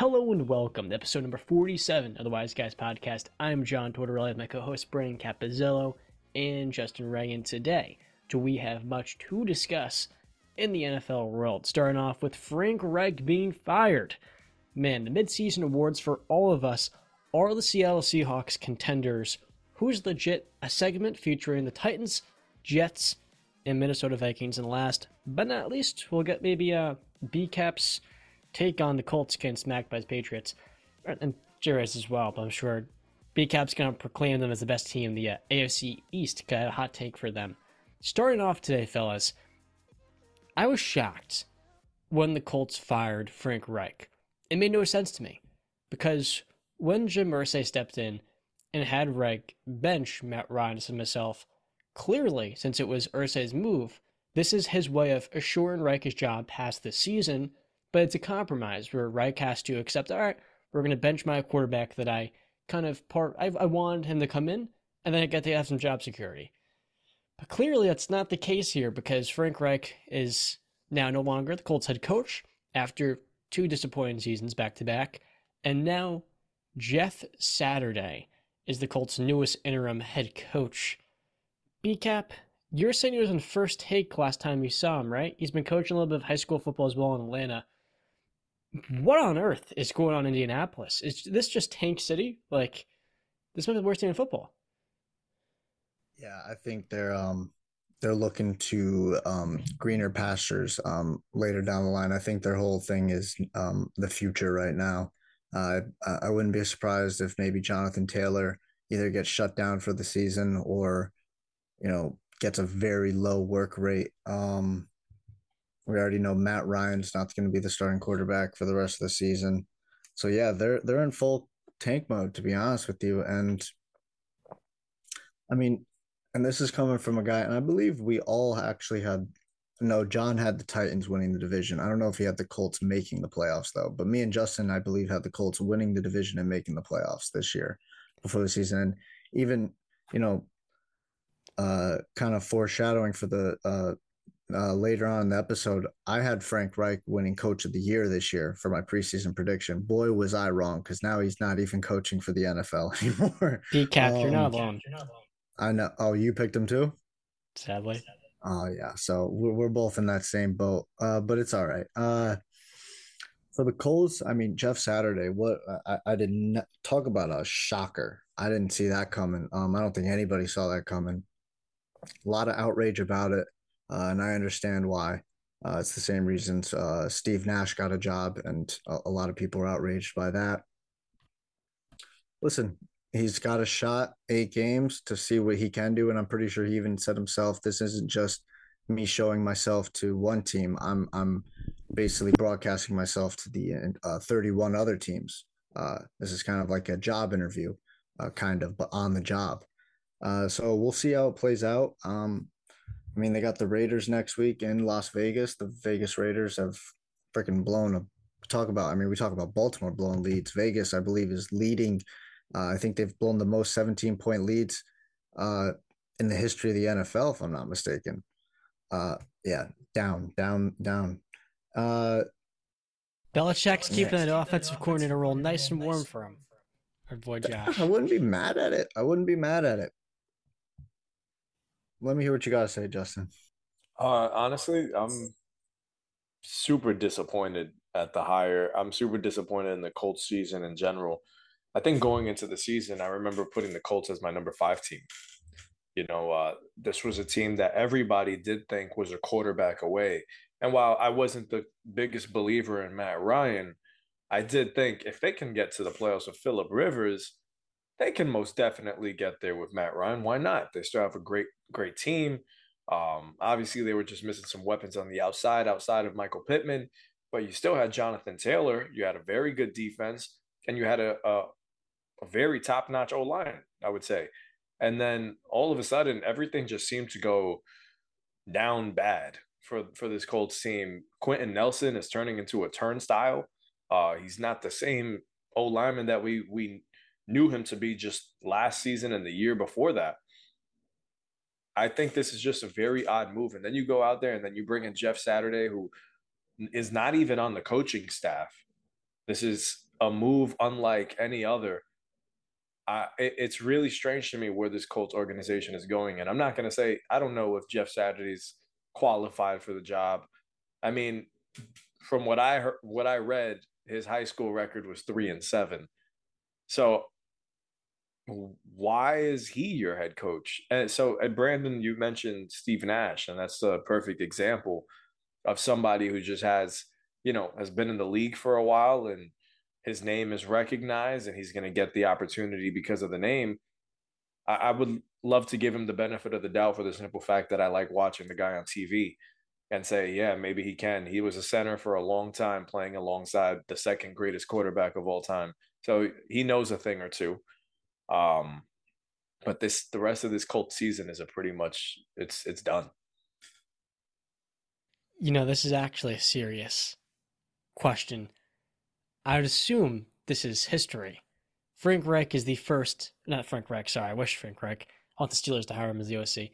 Hello and welcome to episode number 47 of the Wise Guys podcast. I'm John Tortorelli with my co-host Brian Capizzello and Justin Reagan today. Do we have much to discuss in the NFL world? Starting off with Frank Reich being fired. Man, the midseason awards for all of us are the Seattle Seahawks contenders. Who's legit? A segment featuring the Titans, Jets, and Minnesota Vikings. And last but not least, we'll get maybe a B Caps take on the Colts getting smacked by the Patriots, and Jairus as well. But I'm sure B Cap's gonna proclaim them as the best team in the uh, AFC East. Got a hot take for them. Starting off today, fellas, I was shocked when the Colts fired Frank Reich. It made no sense to me because when Jim Irsay stepped in and had Reich bench Matt Ryan and myself, clearly, since it was Irsay's move, this is his way of assuring Reich his job past this season but it's a compromise where Reich has to accept, all right, we're going to bench my quarterback that I kind of part, I, I wanted him to come in, and then I get to have some job security. But clearly that's not the case here because Frank Reich is now no longer the Colts head coach after two disappointing seasons back to back. And now Jeff Saturday is the Colts' newest interim head coach. BCAP, you're saying he was in first take last time you saw him, right? He's been coaching a little bit of high school football as well in Atlanta what on earth is going on in Indianapolis? Is this just Tank City? Like, this might be the worst team in football. Yeah, I think they're um they're looking to um greener pastures um later down the line. I think their whole thing is um the future right now. Uh, I wouldn't be surprised if maybe Jonathan Taylor either gets shut down for the season or you know gets a very low work rate. Um, we already know Matt Ryan's not going to be the starting quarterback for the rest of the season. So yeah, they're they're in full tank mode to be honest with you. And I mean, and this is coming from a guy, and I believe we all actually had no, John had the Titans winning the division. I don't know if he had the Colts making the playoffs though, but me and Justin, I believe, had the Colts winning the division and making the playoffs this year before the season. And even, you know, uh kind of foreshadowing for the uh uh, later on in the episode, I had Frank Reich winning Coach of the Year this year for my preseason prediction. Boy, was I wrong because now he's not even coaching for the NFL anymore. Decap, um, you're not alone. I know. Oh, you picked him too. Sadly. Oh yeah, so we're we're both in that same boat. Uh, but it's all right. Uh, for the Colts, I mean Jeff Saturday. What I, I didn't talk about a shocker. I didn't see that coming. Um, I don't think anybody saw that coming. A lot of outrage about it uh, and I understand why. Uh, it's the same reasons uh, Steve Nash got a job, and a, a, lot of people are outraged by that. Listen, he's got a shot, eight games to see what he can do, and I'm pretty sure he even said himself, "This isn't just me showing myself to one team. I'm I'm basically broadcasting myself to the uh, 31 other teams. Uh, this is kind of like a job interview, uh, kind of, but on the job. so we'll see how it plays out. Um, I mean, they got the Raiders next week in Las Vegas. The Vegas Raiders have freaking blown a talk about. I mean, we talk about Baltimore blowing leads. Vegas, I believe, is leading. Uh, I think they've blown the most 17 point leads uh, in the history of the NFL, if I'm not mistaken. Uh, yeah, down, down, down. Uh, Belichick's keeping that offensive coordinator role nice and warm for him. Our boy Josh. I wouldn't be mad at it. I wouldn't be mad at it. Let me hear what you got to say, Justin. Uh, honestly, I'm super disappointed at the hire. I'm super disappointed in the Colts season in general. I think going into the season, I remember putting the Colts as my number five team. You know, uh, this was a team that everybody did think was a quarterback away. And while I wasn't the biggest believer in Matt Ryan, I did think if they can get to the playoffs with Philip Rivers, they can most definitely get there with Matt Ryan. Why not? They still have a great, great team. Um, obviously, they were just missing some weapons on the outside, outside of Michael Pittman, but you still had Jonathan Taylor. You had a very good defense, and you had a, a, a very top notch O line, I would say. And then all of a sudden, everything just seemed to go down bad for for this Colts team. Quenton Nelson is turning into a turnstile. Uh, he's not the same O lineman that we we knew him to be just last season and the year before that. I think this is just a very odd move. And then you go out there and then you bring in Jeff Saturday, who is not even on the coaching staff. This is a move unlike any other. I, it, it's really strange to me where this Colts organization is going. And I'm not going to say, I don't know if Jeff Saturday's qualified for the job. I mean, from what I heard, what I read, his high school record was three and seven. So why is he your head coach? And so, and Brandon, you mentioned Steve Nash, and that's a perfect example of somebody who just has, you know, has been in the league for a while and his name is recognized and he's going to get the opportunity because of the name. I, I would love to give him the benefit of the doubt for the simple fact that I like watching the guy on TV and say, yeah, maybe he can. He was a center for a long time playing alongside the second greatest quarterback of all time. So he knows a thing or two. Um, but this the rest of this Colt season is a pretty much it's it's done. You know, this is actually a serious question. I would assume this is history. Frank Reich is the first, not Frank Reich, sorry, I wish Frank Reich. I want the Steelers to hire him as the OC.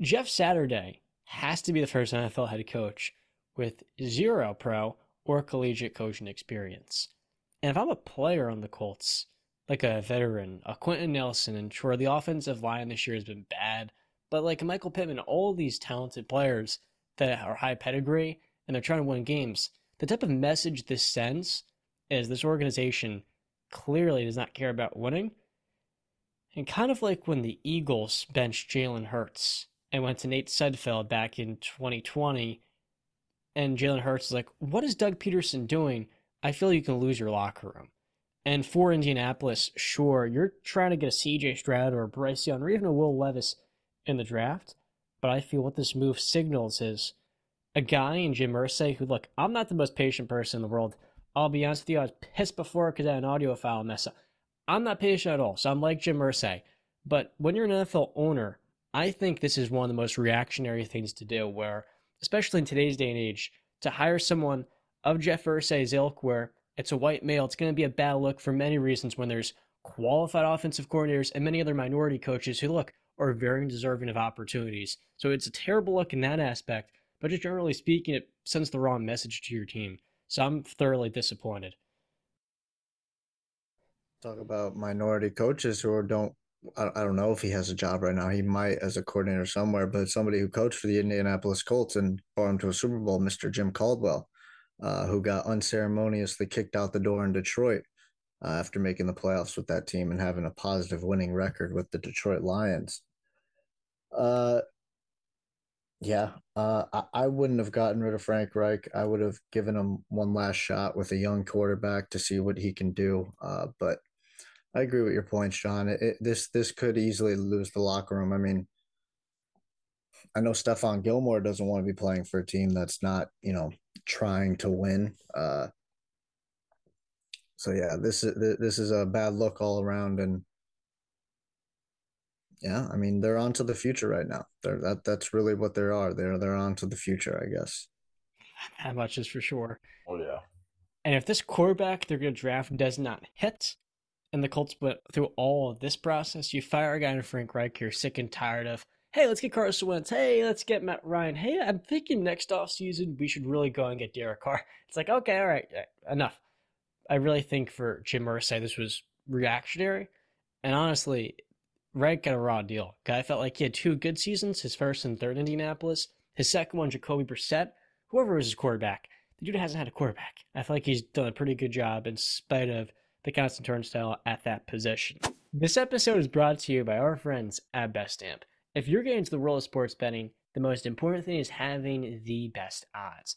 Jeff Saturday has to be the first NFL head coach with zero pro or collegiate coaching experience. And if I'm a player on the Colts, like a veteran, uh, a Quenton Nelson, and sure, the offensive line this year has been bad, but like Michael Pittman, all these talented players that are high pedigree and they're trying to win games, the type of message this sends is this organization clearly does not care about winning. And kind of like when the Eagles benched Jalen Hurts and went to Nate Sudfeld back in 2020, and Jalen Hurts is like, What is Doug Pederson doing? I feel you can lose your locker room. And for Indianapolis, sure, you're trying to get a CJ Stroud or a Bryce Young or even a Will Levis in the draft. But I feel what this move signals is a guy in Jim Irsay who, look, I'm not the most patient person in the world. I'll be honest with you, I was pissed before because I had an audio file mess up. I'm not patient at all, so I'm like Jim Irsay. But when you're an NFL owner, I think this is one of the most reactionary things to do, where, especially in today's day and age, to hire someone of Jeff Irsay's ilk where it's a white male. It's going to be a bad look for many reasons when there's qualified offensive coordinators and many other minority coaches who look are very deserving of opportunities. So it's a terrible look in that aspect, but just generally speaking, it sends the wrong message to your team. So I'm thoroughly disappointed. Talk about minority coaches who don't. I don't know if he has a job right now. He might as a coordinator somewhere, but somebody who coached for the Indianapolis Colts and brought him to a Super Bowl, Mr. Jim Caldwell uh, who got unceremoniously kicked out the door in Detroit uh, after making the playoffs with that team and having a positive winning record with the Detroit Lions. Uh, yeah, uh, I, I wouldn't have gotten rid of Frank Reich. I would have given him one last shot with a young quarterback to see what he can do. Uh, but I agree with your points, John. It, it, this this could easily lose the locker room. I mean, I know Stephon Gilmore doesn't want to be playing for a team that's not, you know, trying to win. Uh, so yeah, this is this is a bad look all around, and yeah, I mean they're on to the future right now. They're that that's really what they are. They're they're on to the future, I guess. That much is for sure. Oh yeah. And if this quarterback they're going to draft does not hit, and the Colts went through all of this process, you fire a guy in Frank Reich you're sick and tired of hey, let's get Carson Wentz. Hey, let's get Matt Ryan. Hey, I'm thinking next off season we should really go and get Derek Carr. It's like, okay, all right, enough. I really think for Jim Irsay, this was reactionary. And honestly, Red got a raw deal. I felt like he had two good seasons, his first and third Indianapolis. His second one, Jacoby Brissett, whoever was his quarterback. The dude hasn't had a quarterback. I feel like he's done a pretty good job in spite of the constant turnstile at that position. This episode is brought to you by our friends at BetStamp. If you're getting into the world of sports betting, the most important thing is having the best odds.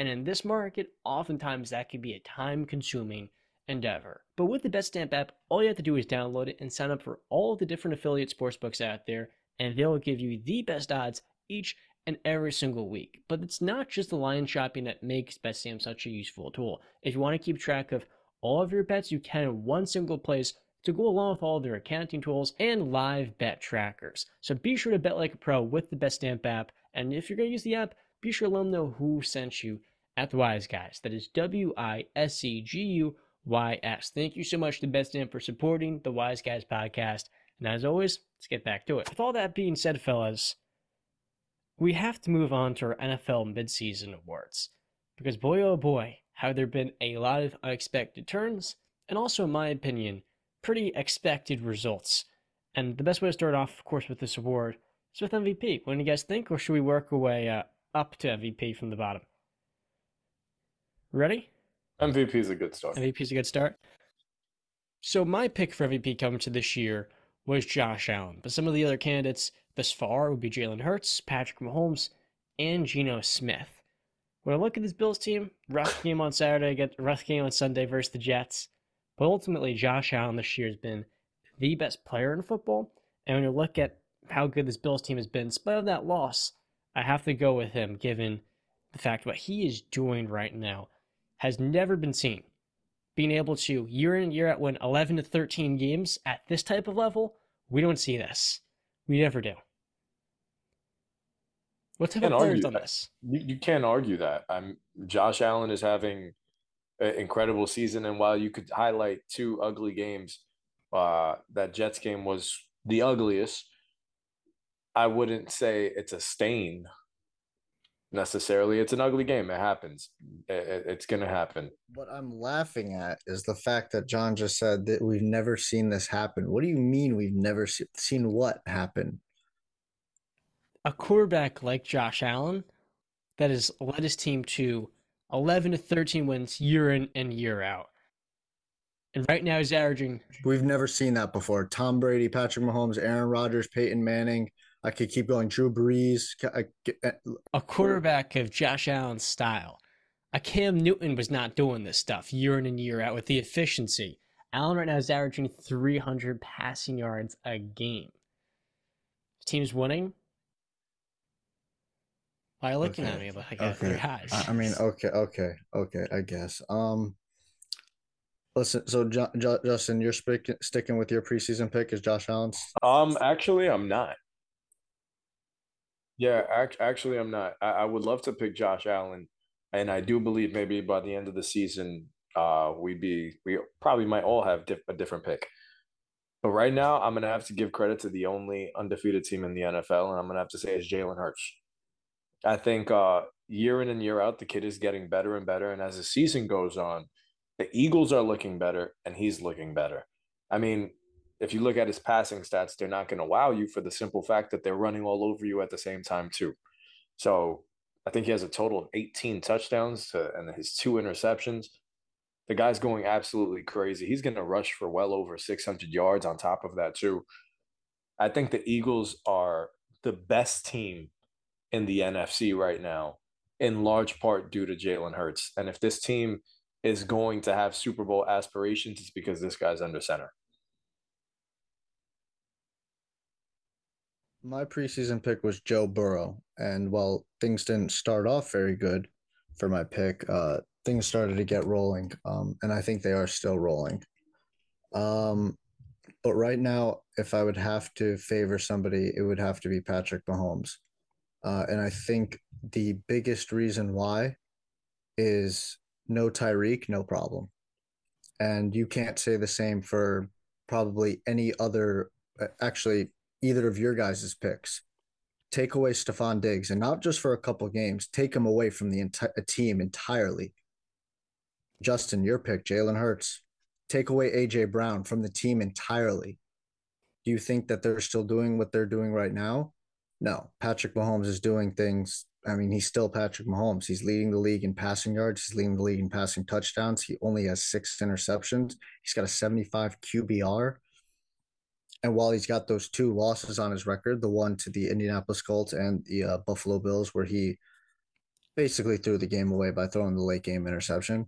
And in this market, oftentimes that can be a time consuming endeavor. But with the BetStamp app, all you have to do is download it and sign up for all the different affiliate sportsbooks out there, and they'll give you the best odds each and every single week. But it's not just the line shopping that makes BetStamp such a useful tool. If you want to keep track of all of your bets, you can in one single place to go along with all their accounting tools and live bet trackers. So be sure to bet like a pro with the BetStamp app. And if you're going to use the app, be sure to let them know who sent you at the Wise Guys. That is W I S C G U Y S. Thank you so much to BetStamp for supporting the Wise Guys podcast. And as always, let's get back to it. With all that being said, fellas, we have to move on to our NFL midseason awards. Because boy, oh boy, have there been a lot of unexpected turns and also, in my opinion, pretty expected results. And the best way to start off, of course, with this award is with MVP. What do you guys think, or should we work our way uh, up to MVP from the bottom? Ready? MVP is a good start. MVP is a good start. So my pick for MVP coming to this year was Josh Allen, but some of the other candidates thus far would be Jalen Hurts, Patrick Mahomes, and Geno Smith. When I look at this Bills team, rough game on Saturday, get rough game on Sunday versus the Jets, but ultimately Josh Allen this year has been the best player in football. And when you look at how good this Bills team has been, in spite of that loss, I have to go with him given the fact what he is doing right now has never been seen. Being able to year in year out win 11 to 13 games at this type of level, we don't see this. We never do. What type of players on this? You, you can't argue that. I'm Josh Allen is having incredible season, and while you could highlight two ugly games, uh, that Jets game was the ugliest. I wouldn't say it's a stain necessarily. It's an ugly game. It happens. It, it's going to happen. What I'm laughing at is the fact that John just said that we've never seen this happen. What do you mean we've never see, seen what happen? A quarterback like Josh Allen that has led his team to 11 to 13 wins year in and year out. And right now he's averaging. We've never seen that before. Tom Brady, Patrick Mahomes, Aaron Rodgers, Peyton Manning, I could keep going. Drew Brees. Uh, uh, a quarterback of Josh Allen's style. A Cam Newton was not doing this stuff year in and year out with the efficiency. Allen right now is averaging 300 passing yards a game. team's winning. Why are you looking okay. at me like okay. your eyes? I mean, okay, okay, okay. I guess. Um, listen. So, jo- jo- Justin, you're sp- sticking with your preseason pick is Josh Allen. Um, actually, I'm not. Yeah, act- actually, I'm not. I, I would love to pick Josh Allen, and I do believe maybe by the end of the season, uh, we'd be we probably might all have diff- a different pick. But right now, I'm gonna have to give credit to the only undefeated team in the NFL, and I'm gonna have to say it's Jalen Hurts. I think uh, year in and year out, the kid is getting better and better, and as the season goes on, the Eagles are looking better, and he's looking better. I mean, if you look at his passing stats, they're not going to wow you for the simple fact that they're running all over you at the same time too. So I think he has a total of 18 touchdowns to, and his two interceptions. The guy's going absolutely crazy. He's going to rush for well over 600 yards on top of that too. I think the Eagles are the best team in the NFC right now, in large part due to Jalen Hurts. And if this team is going to have Super Bowl aspirations, it's because this guy's under center. My preseason pick was Joe Burrow, and while things didn't start off very good for my pick, uh, things started to get rolling, um, and I think they are still rolling. Um, but right now, if I would have to favor somebody, it would have to be Patrick Mahomes, uh, and I think the biggest reason why is no Tyreek, no problem, and you can't say the same for probably any other. Uh, actually, either of your guys' picks. Take away Stefon Diggs, and not just for a couple games, take him away from the entire team entirely. Justin, your pick, Jalen Hurts. Take away AJ Brown from the team entirely. Do you think that they're still doing what they're doing right now? No. Patrick Mahomes is doing things. I mean, he's still Patrick Mahomes. He's leading the league in passing yards. He's leading the league in passing touchdowns. He only has six interceptions. He's got a 75 QBR. And while he's got those two losses on his record, the one to the Indianapolis Colts and the uh, Buffalo Bills, where he basically threw the game away by throwing the late game interception,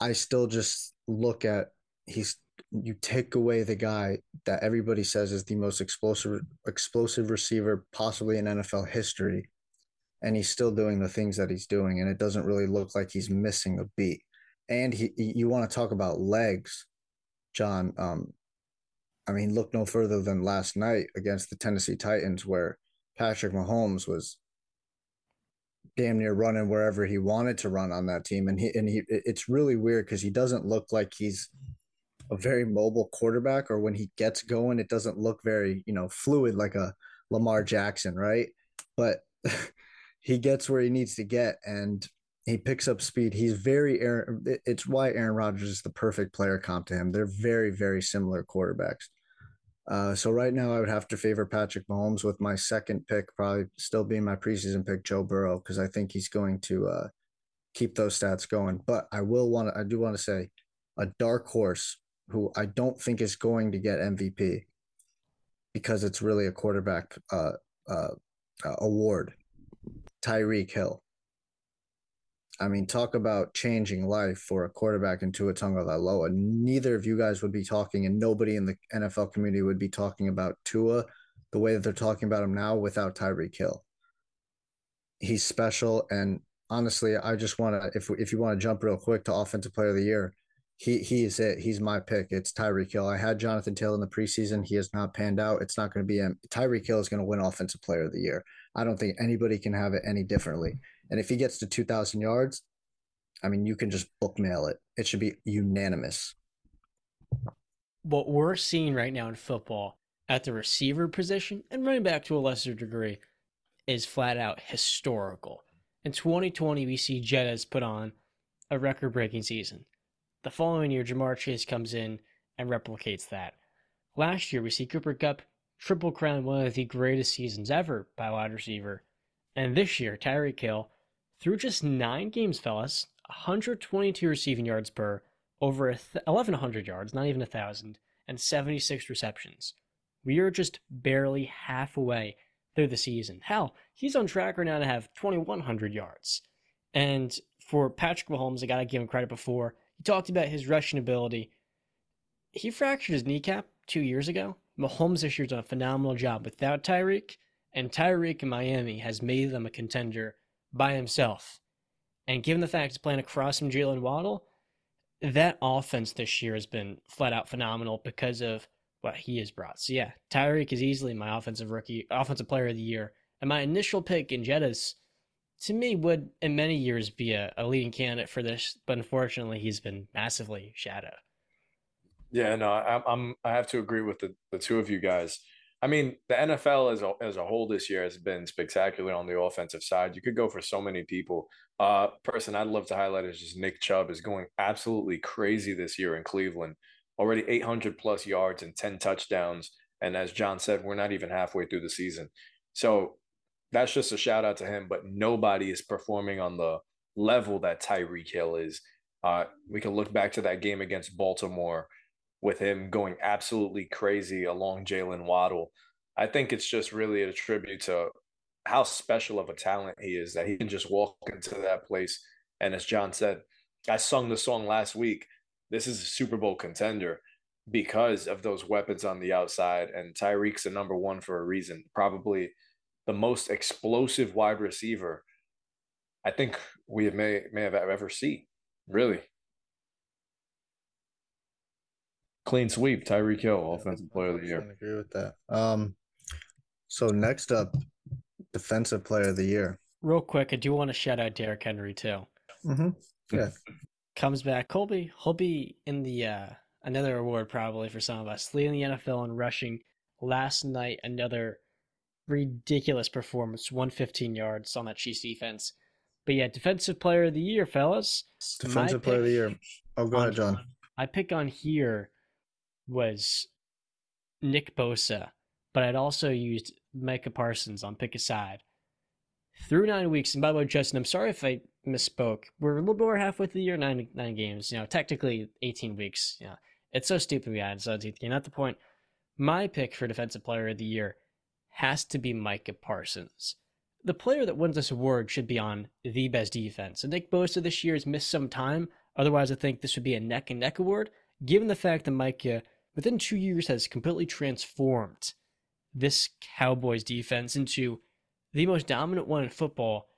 I still just look at he's you take away the guy that everybody says is the most explosive explosive receiver possibly in NFL history, and he's still doing the things that he's doing, and it doesn't really look like he's missing a beat. And he, you want to talk about legs, John? Um, I mean, look no further than last night against the Tennessee Titans, where Patrick Mahomes was damn near running wherever he wanted to run on that team, and he and he. It's really weird because he doesn't look like he's a very mobile quarterback, or when he gets going, it doesn't look very you know fluid like a Lamar Jackson, right? But he gets where he needs to get, and He picks up speed. He's very Aaron. It's why Aaron Rodgers is the perfect player comp to him. They're very, very similar quarterbacks. Uh, so right now, I would have to favor Patrick Mahomes with my second pick, probably still being my preseason pick, Joe Burrow, because I think he's going to uh, keep those stats going. But I will want to. I do want to say a dark horse who I don't think is going to get MVP because it's really a quarterback uh, uh, uh, award. Tyreek Hill. I mean, talk about changing life for a quarterback in Tua Tagovailoa. Neither of you guys would be talking, and nobody in the NFL community would be talking about Tua the way that they're talking about him now without Tyreek Hill. He's special, and honestly, I just want to if if you want to jump real quick to Offensive Player of the Year, he he is it. He's my pick. It's Tyreek Hill. I had Jonathan Taylor in the preseason. He has not panned out. It's not going to be him. Tyreek Hill is going to win Offensive Player of the Year. I don't think anybody can have it any differently. And if he gets to 2,000 yards, I mean, you can just bookmail it. It should be unanimous. What we're seeing right now in football at the receiver position and running back to a lesser degree is flat out historical. In 2020, we see Jettas put on a record breaking season. The following year, Ja'Marr Chase comes in and replicates that. Last year, we see Cooper Kupp triple crown one of the greatest seasons ever by wide receiver. And this year, Tyreek Hill, through just nine games, fellas, 122 receiving yards per, over 1,100 yards, not even a 1,000, and 76 receptions. We are just barely halfway through the season. Hell, he's on track right now to have 2,100 yards. And for Patrick Mahomes, I got to give him credit before. He talked about his rushing ability. He fractured his kneecap two year's ago. Mahomes this year's done a phenomenal job without Tyreek, and Tyreek in Miami has made them a contender by himself. And given the fact he's playing across from Jaylen Waddle, that offense this year has been flat out phenomenal because of what he has brought. So yeah, Tyreek is easily my offensive rookie, offensive player of the year. And my initial pick in Jettas, to me, would in many years be a, a leading candidate for this, but unfortunately, he's been massively shadowed. Yeah, no, I, I'm. I have to agree with the, the two of you guys. I mean, the NFL as a, as a whole this year has been spectacular on the offensive side. You could go for so many people. Uh, person I'd love to highlight is just Nick Chubb is going absolutely crazy this year in Cleveland. Already 800 plus yards and 10 touchdowns. And as John said, we're not even halfway through the season. So that's just a shout out to him. But nobody is performing on the level that Tyreek Hill is. Uh, we can look back to that game against Baltimore with him going absolutely crazy along Jaylen Waddle. I think it's just really a tribute to how special of a talent he is that he can just walk into that place. And as John said, I sung the song last week. This is a Super Bowl contender because of those weapons on the outside. And Tyreek's a number one for a reason. Probably the most explosive wide receiver I think we may may have ever seen. Really. Clean sweep, Tyreek Hill, offensive player of the year. I agree with that. Um, so next up, defensive player of the year. Real quick, I do want to shout out Derrick Henry too. Mm-hmm. Yeah, comes back. Colby, he'll be in the uh, another award probably for some of us. Leading the NFL in rushing last night. Another ridiculous performance, 115 yards on that Chiefs defense. But yeah, defensive player of the year, fellas. Defensive player of the year. Oh, go ahead, John. I pick on here was Nick Bosa, but I'd also used Micah Parsons on pick aside. Through nine weeks, and by the way, Justin, I'm sorry if I misspoke. We're a little bit over halfway through the year, nine nine games. You know, technically 18 weeks. Yeah, it's so stupid we added 17th game. Not the point. My pick for defensive player of the year has to be Micah Parsons. The player that wins this award should be on the best defense. And Nick Bosa this year has missed some time. Otherwise, I think this would be a neck and neck award. Given the fact that Micah within two years has completely transformed this Cowboys defense into the most dominant one in football.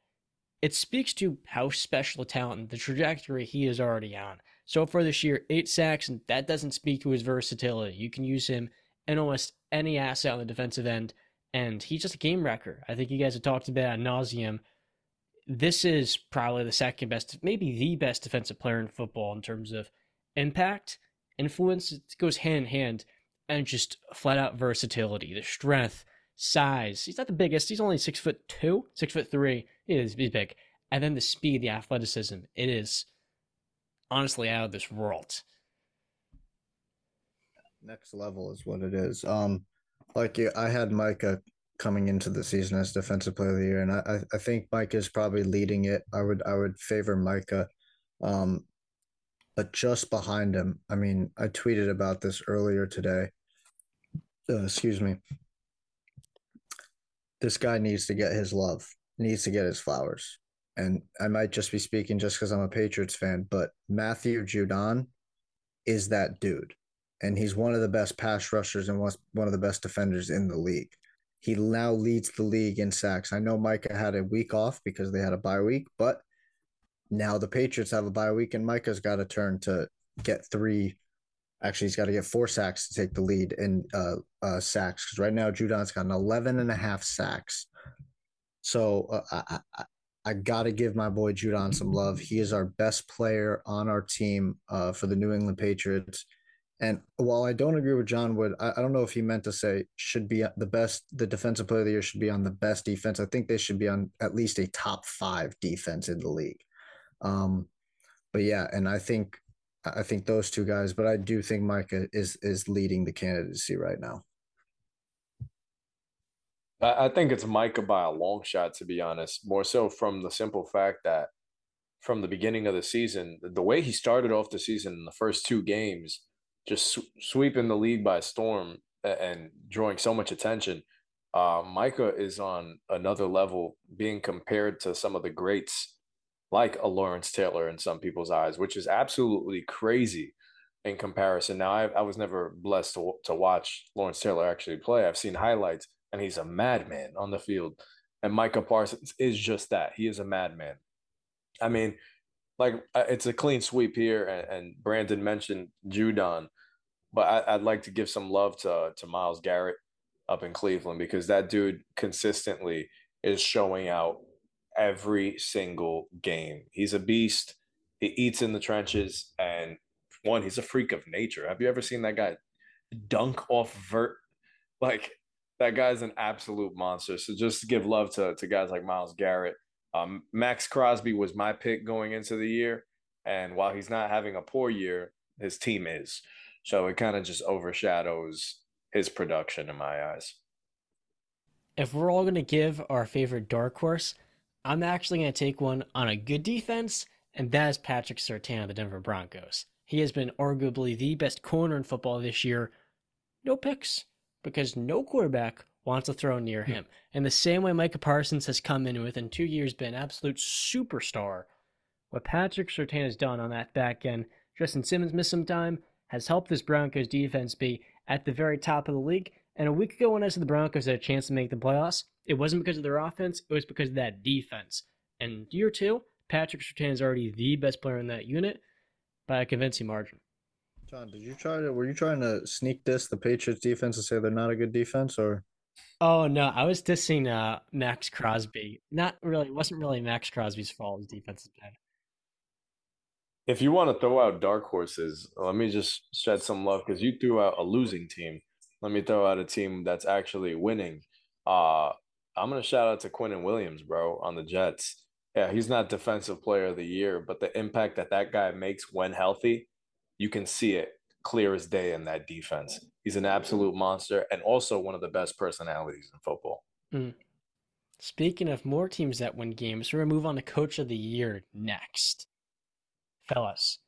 It speaks to how special a talent and the trajectory he is already on. So far this year, eight sacks, and that doesn't speak to his versatility. You can use him in almost any asset on the defensive end, and he's just a game wrecker. I think you guys have talked about ad nauseum. This is probably the second best, maybe the best defensive player in football in terms of impact influence It goes hand in hand and just flat out versatility, the strength, size. He's not the biggest. He's only six foot two, six foot three. He is, he's big. And then the speed, the athleticism, it is honestly out of this world. Next level is what it is. Um, like you, I had Micah coming into the season as defensive player of the year, and I I think Micah is probably leading it. I would I would favor Micah, um, but just behind him. I mean, I tweeted about this earlier today. Uh, excuse me. This guy needs to get his love. Needs to get his flowers. And I might just be speaking just because I'm a Patriots fan, but Matthew Judon is that dude and he's one of the best pass rushers and one of the best defenders in the league. He now leads the league in sacks. I know Micah had a week off because they had a bye week, but now the Patriots have a bye week, and Micah's got to turn to get three. Actually, he's got to get four sacks to take the lead in uh, uh, sacks because right now Judon's got an 11 and a half sacks. So uh, I, I, I got to give my boy Judon some love. He is our best player on our team uh, for the New England Patriots and while I don't agree with John Wood, I, I, don't know if he meant to say should be the best, the defensive player of the year should be on the best defense. I think they should be on at least a top five defense in the league. Um, but yeah, and I think I think those two guys, but I do think Micah is is leading the candidacy right now. I think it's Micah by a long shot, to be honest. More so from the simple fact that from the beginning of the season, the way he started off the season in the first two games just sweeping the league by storm and drawing so much attention. Uh, Micah is on another level, being compared to some of the greats like a Lawrence Taylor in some people's eyes, which is absolutely crazy in comparison. Now, I, I was never blessed to, to watch Lawrence Taylor actually play. I've seen highlights, and he's a madman on the field. And Micah Parsons is just that. He is a madman. I mean, like uh, it's a clean sweep here, and, and Brandon mentioned Judon, but I, would like to give some love to to Myles Garrett up in Cleveland because that dude consistently is showing out every single game. He's a beast. He eats in the trenches, and one, he's a freak of nature. Have you ever seen that guy dunk off vert? Like that guy's an absolute monster. So just give love to to guys like Myles Garrett um, Maxx Crosby was my pick going into the year, and while he's not having a poor year, his team is. So it kind of just overshadows his production in my eyes. If we're all going to give our favorite dark horse, I'm actually going to take one on a good defense, and that is Patrick Surtain of the Denver Broncos. He has been arguably the best corner in football this year. No picks, because no quarterback wants to throw near hmm. him. And the same way Micah Parsons has come in within two years been an absolute superstar. What Patrick Surtain has done on that back end, Justin Simmons missed some time, has helped this Broncos defense be at the very top of the league. And a week ago when I said the Broncos had a chance to make the playoffs, it wasn't because of their offense, it was because of that defense. And year two, Patrick Surtain is already the best player in that unit by a convincing margin. John, did you try to were you trying to sneak this the Patriots defense and say they're not a good defense or Oh no, I was dissing uh, Maxx Crosby. Not really. It wasn't really Maxx Crosby's fault. His defense is bad. If you want to throw out dark horses, let me just shed some love because you threw out a losing team. Let me throw out a team that's actually winning. Uh, I'm gonna shout out to Quinnen Williams, bro, on the Jets. Yeah, he's not defensive player of the year, but the impact that that guy makes when healthy, you can see it clear as day in that defense. He's an absolute monster and also one of the best personalities in football. Mm. Speaking of more teams that win games, we're going to move on to Coach of the Year next. Fellas,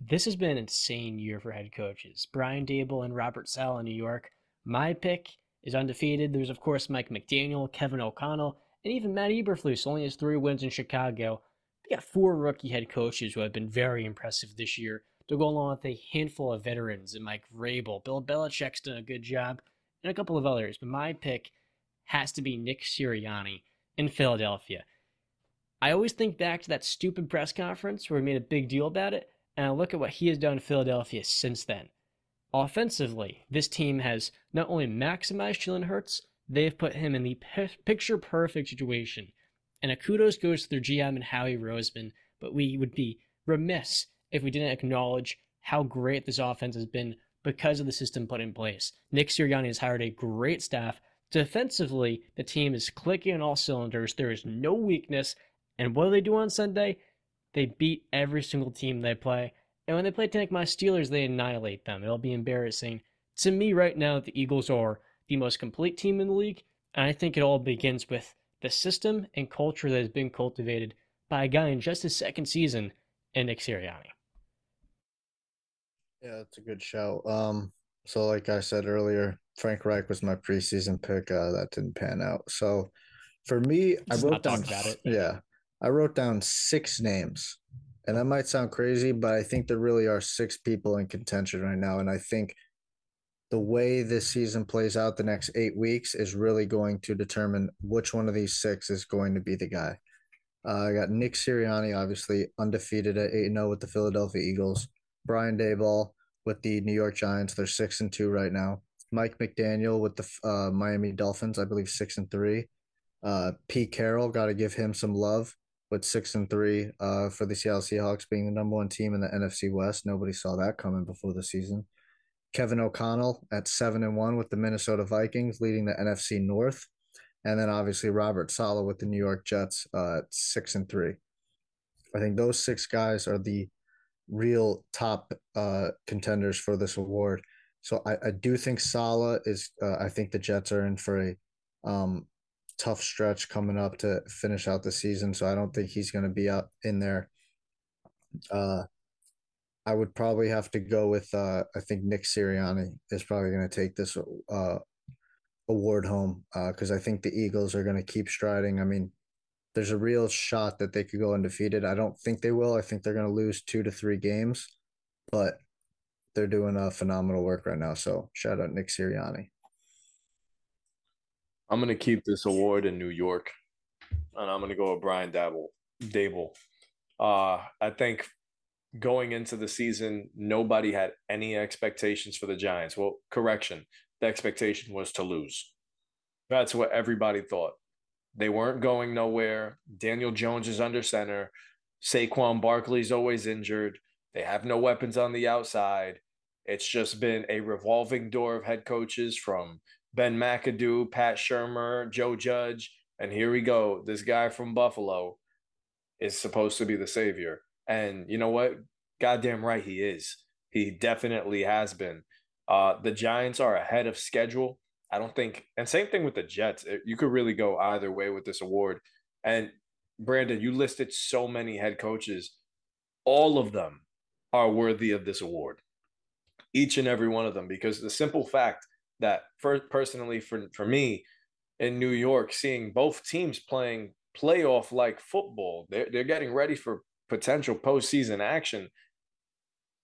this has been an insane year for head coaches. Brian Daboll and Robert Saleh in New York. My pick is undefeated. There's, of course, Mike McDaniel, Kevin O'Connell, and even Matt Eberflus only has three wins in Chicago. We got four rookie head coaches who have been very impressive this year to go along with a handful of veterans and Mike Vrabel. Bill Belichick's done a good job, and a couple of others. But my pick has to be Nick Sirianni in Philadelphia. I always think back to that stupid press conference where he made a big deal about it, and I look at what he has done in Philadelphia since then. Offensively, this team has not only maximized Jalen Hurts, they've put him in the picture perfect situation. And a kudos goes to their GM and Howie Roseman, but we would be remiss if we didn't acknowledge how great this offense has been because of the system put in place. Nick Sirianni has hired a great staff. Defensively, the team is clicking on all cylinders. There is no weakness, And what do they do on Sunday? They beat every single team they play. And when they play take my Steelers, they annihilate them. It'll be embarrassing. To me, right now, the Eagles are the most complete team in the league. And I think it all begins with the system and culture that has been cultivated by a guy in just his second season in Nick Sirianni. Yeah, that's a good show. Um, so like I said earlier, Frank Reich was my preseason pick. Uh, that didn't pan out. So for me, Let's I wrote down. Yeah, I wrote down six names, and that might sound crazy, but I think there really are six people in contention right now, and I think the way this season plays out the next eight weeks is really going to determine which one of these six is going to be the guy. Uh, I got Nick Sirianni, obviously undefeated at 8 0 with the Philadelphia Eagles. Brian Daboll with the New York Giants. They're 6 and 2 right now. Mike McDaniel with the uh, Miami Dolphins, I believe 6 and 3. Uh, Pete Carroll, got to give him some love with 6 and 3 uh, for the Seattle Seahawks being the number one team in the NFC West. Nobody saw that coming before the season. Kevin O'Connell at 7 and 1 with the Minnesota Vikings, leading the NFC North. And then obviously Robert Saleh with the New York Jets uh, at 6 and 3. I think those six guys are the real top uh, contenders for this award. So I, I do think Saleh is. Uh, I think the Jets are in for a um, tough stretch coming up to finish out the season. So I don't think he's going to be up in there. Uh, I would probably have to go with. Uh, I think Nick Sirianni is probably going to take this uh, award home because uh, I think the Eagles are going to keep striding. I mean, there's a real shot that they could go undefeated. I don't think they will. I think they're going to lose two to three games, but they're doing a phenomenal work right now. So shout out Nick Sirianni. I'm gonna keep this award in New York, and I'm gonna go with Brian Daboll. Daboll. Uh, I think going into the season, nobody had any expectations for the Giants. Well, correction, the expectation was to lose. That's what everybody thought. They weren't going nowhere. Daniel Jones is under center. Saquon Barkley's always injured. They have no weapons on the outside. It's just been a revolving door of head coaches from Ben McAdoo, Pat Shurmur, Joe Judge, and here we go. This guy from Buffalo is supposed to be the savior. And you know what? Goddamn right he is. He definitely has been. Uh, the Giants are ahead of schedule. I don't think, and same thing with the Jets. Eh, you could really go either way with this award. And Brandon, you listed so many head coaches. All of them are worthy of this award. Each and every one of them, because the simple fact that, for personally, for for me, in New York, seeing both teams playing playoff like football, they're they're getting ready for potential postseason action.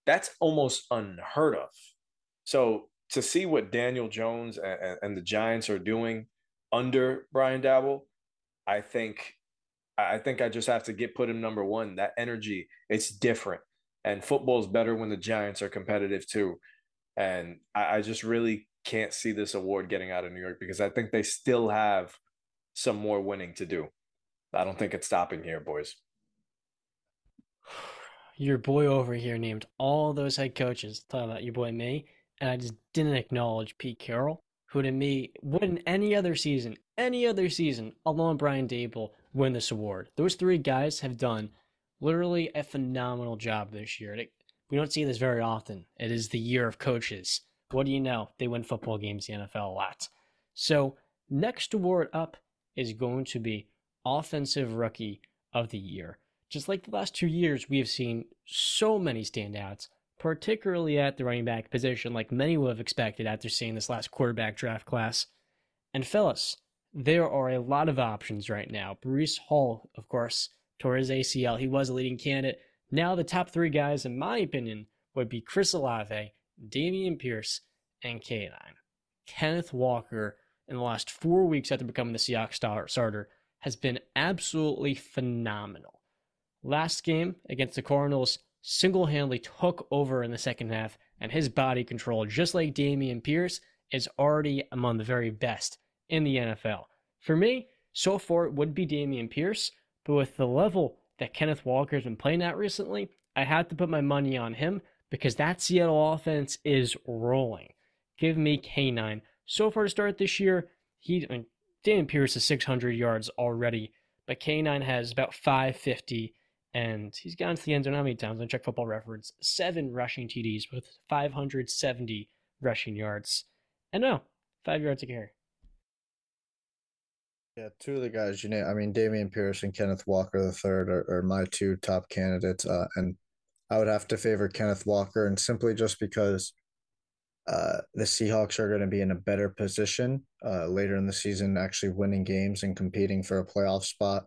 That's almost unheard of. So to see what Daniel Jones and, and the Giants are doing under Brian Daboll, I think I think I just have to get put him number one. That energy, it's different. And football is better when the Giants are competitive too. And I, I just really can't see this award getting out of New York because I think they still have some more winning to do. I don't think it's stopping here, boys. Your boy over here named all those head coaches. Talk about your boy me and I just didn't acknowledge Pete Carroll, who to me wouldn't any other season, any other season, alone Brian Daboll win this award. Those three guys have done literally a phenomenal job this year. We don't see this very often. It is the year of coaches. What do you know? They win football games in the NFL a lot. So next award up is going to be Offensive Rookie of the Year. Just like the last two years, we have seen so many standouts particularly at the running back position, like many would have expected after seeing this last quarterback draft class. And fellas, there are a lot of options right now. Breece Hall, of course, tore his ACL. He was a leading candidate. Now the top three guys, in my opinion, would be Chris Olave, Dameon Pierce, and K9. Kenneth Walker, in the last four weeks after becoming the Seahawks starter, has been absolutely phenomenal. Last game against the Cardinals, single handedly took over in the second half, and his body control, just like Dameon Pierce, is already among the very best in the NFL. For me, so far it would be Dameon Pierce, but with the level that Kenneth Walker's been playing at recently, I had to put my money on him because that Seattle offense is rolling. Give me K9. So far to start this year, he I mean, Dameon Pierce is 600 yards already, but K9 has about 550, and he's gone to the end zone how many times? On Check Football Reference, seven rushing TDs with 570 rushing yards. And no, five yards a carry. Yeah, two of the guys you know, I mean, Dameon Pierce and Kenneth Walker the third are, are my two top candidates. Uh, and I would have to favor Kenneth Walker, and simply just because uh, the Seahawks are going to be in a better position uh, later in the season, actually winning games and competing for a playoff spot,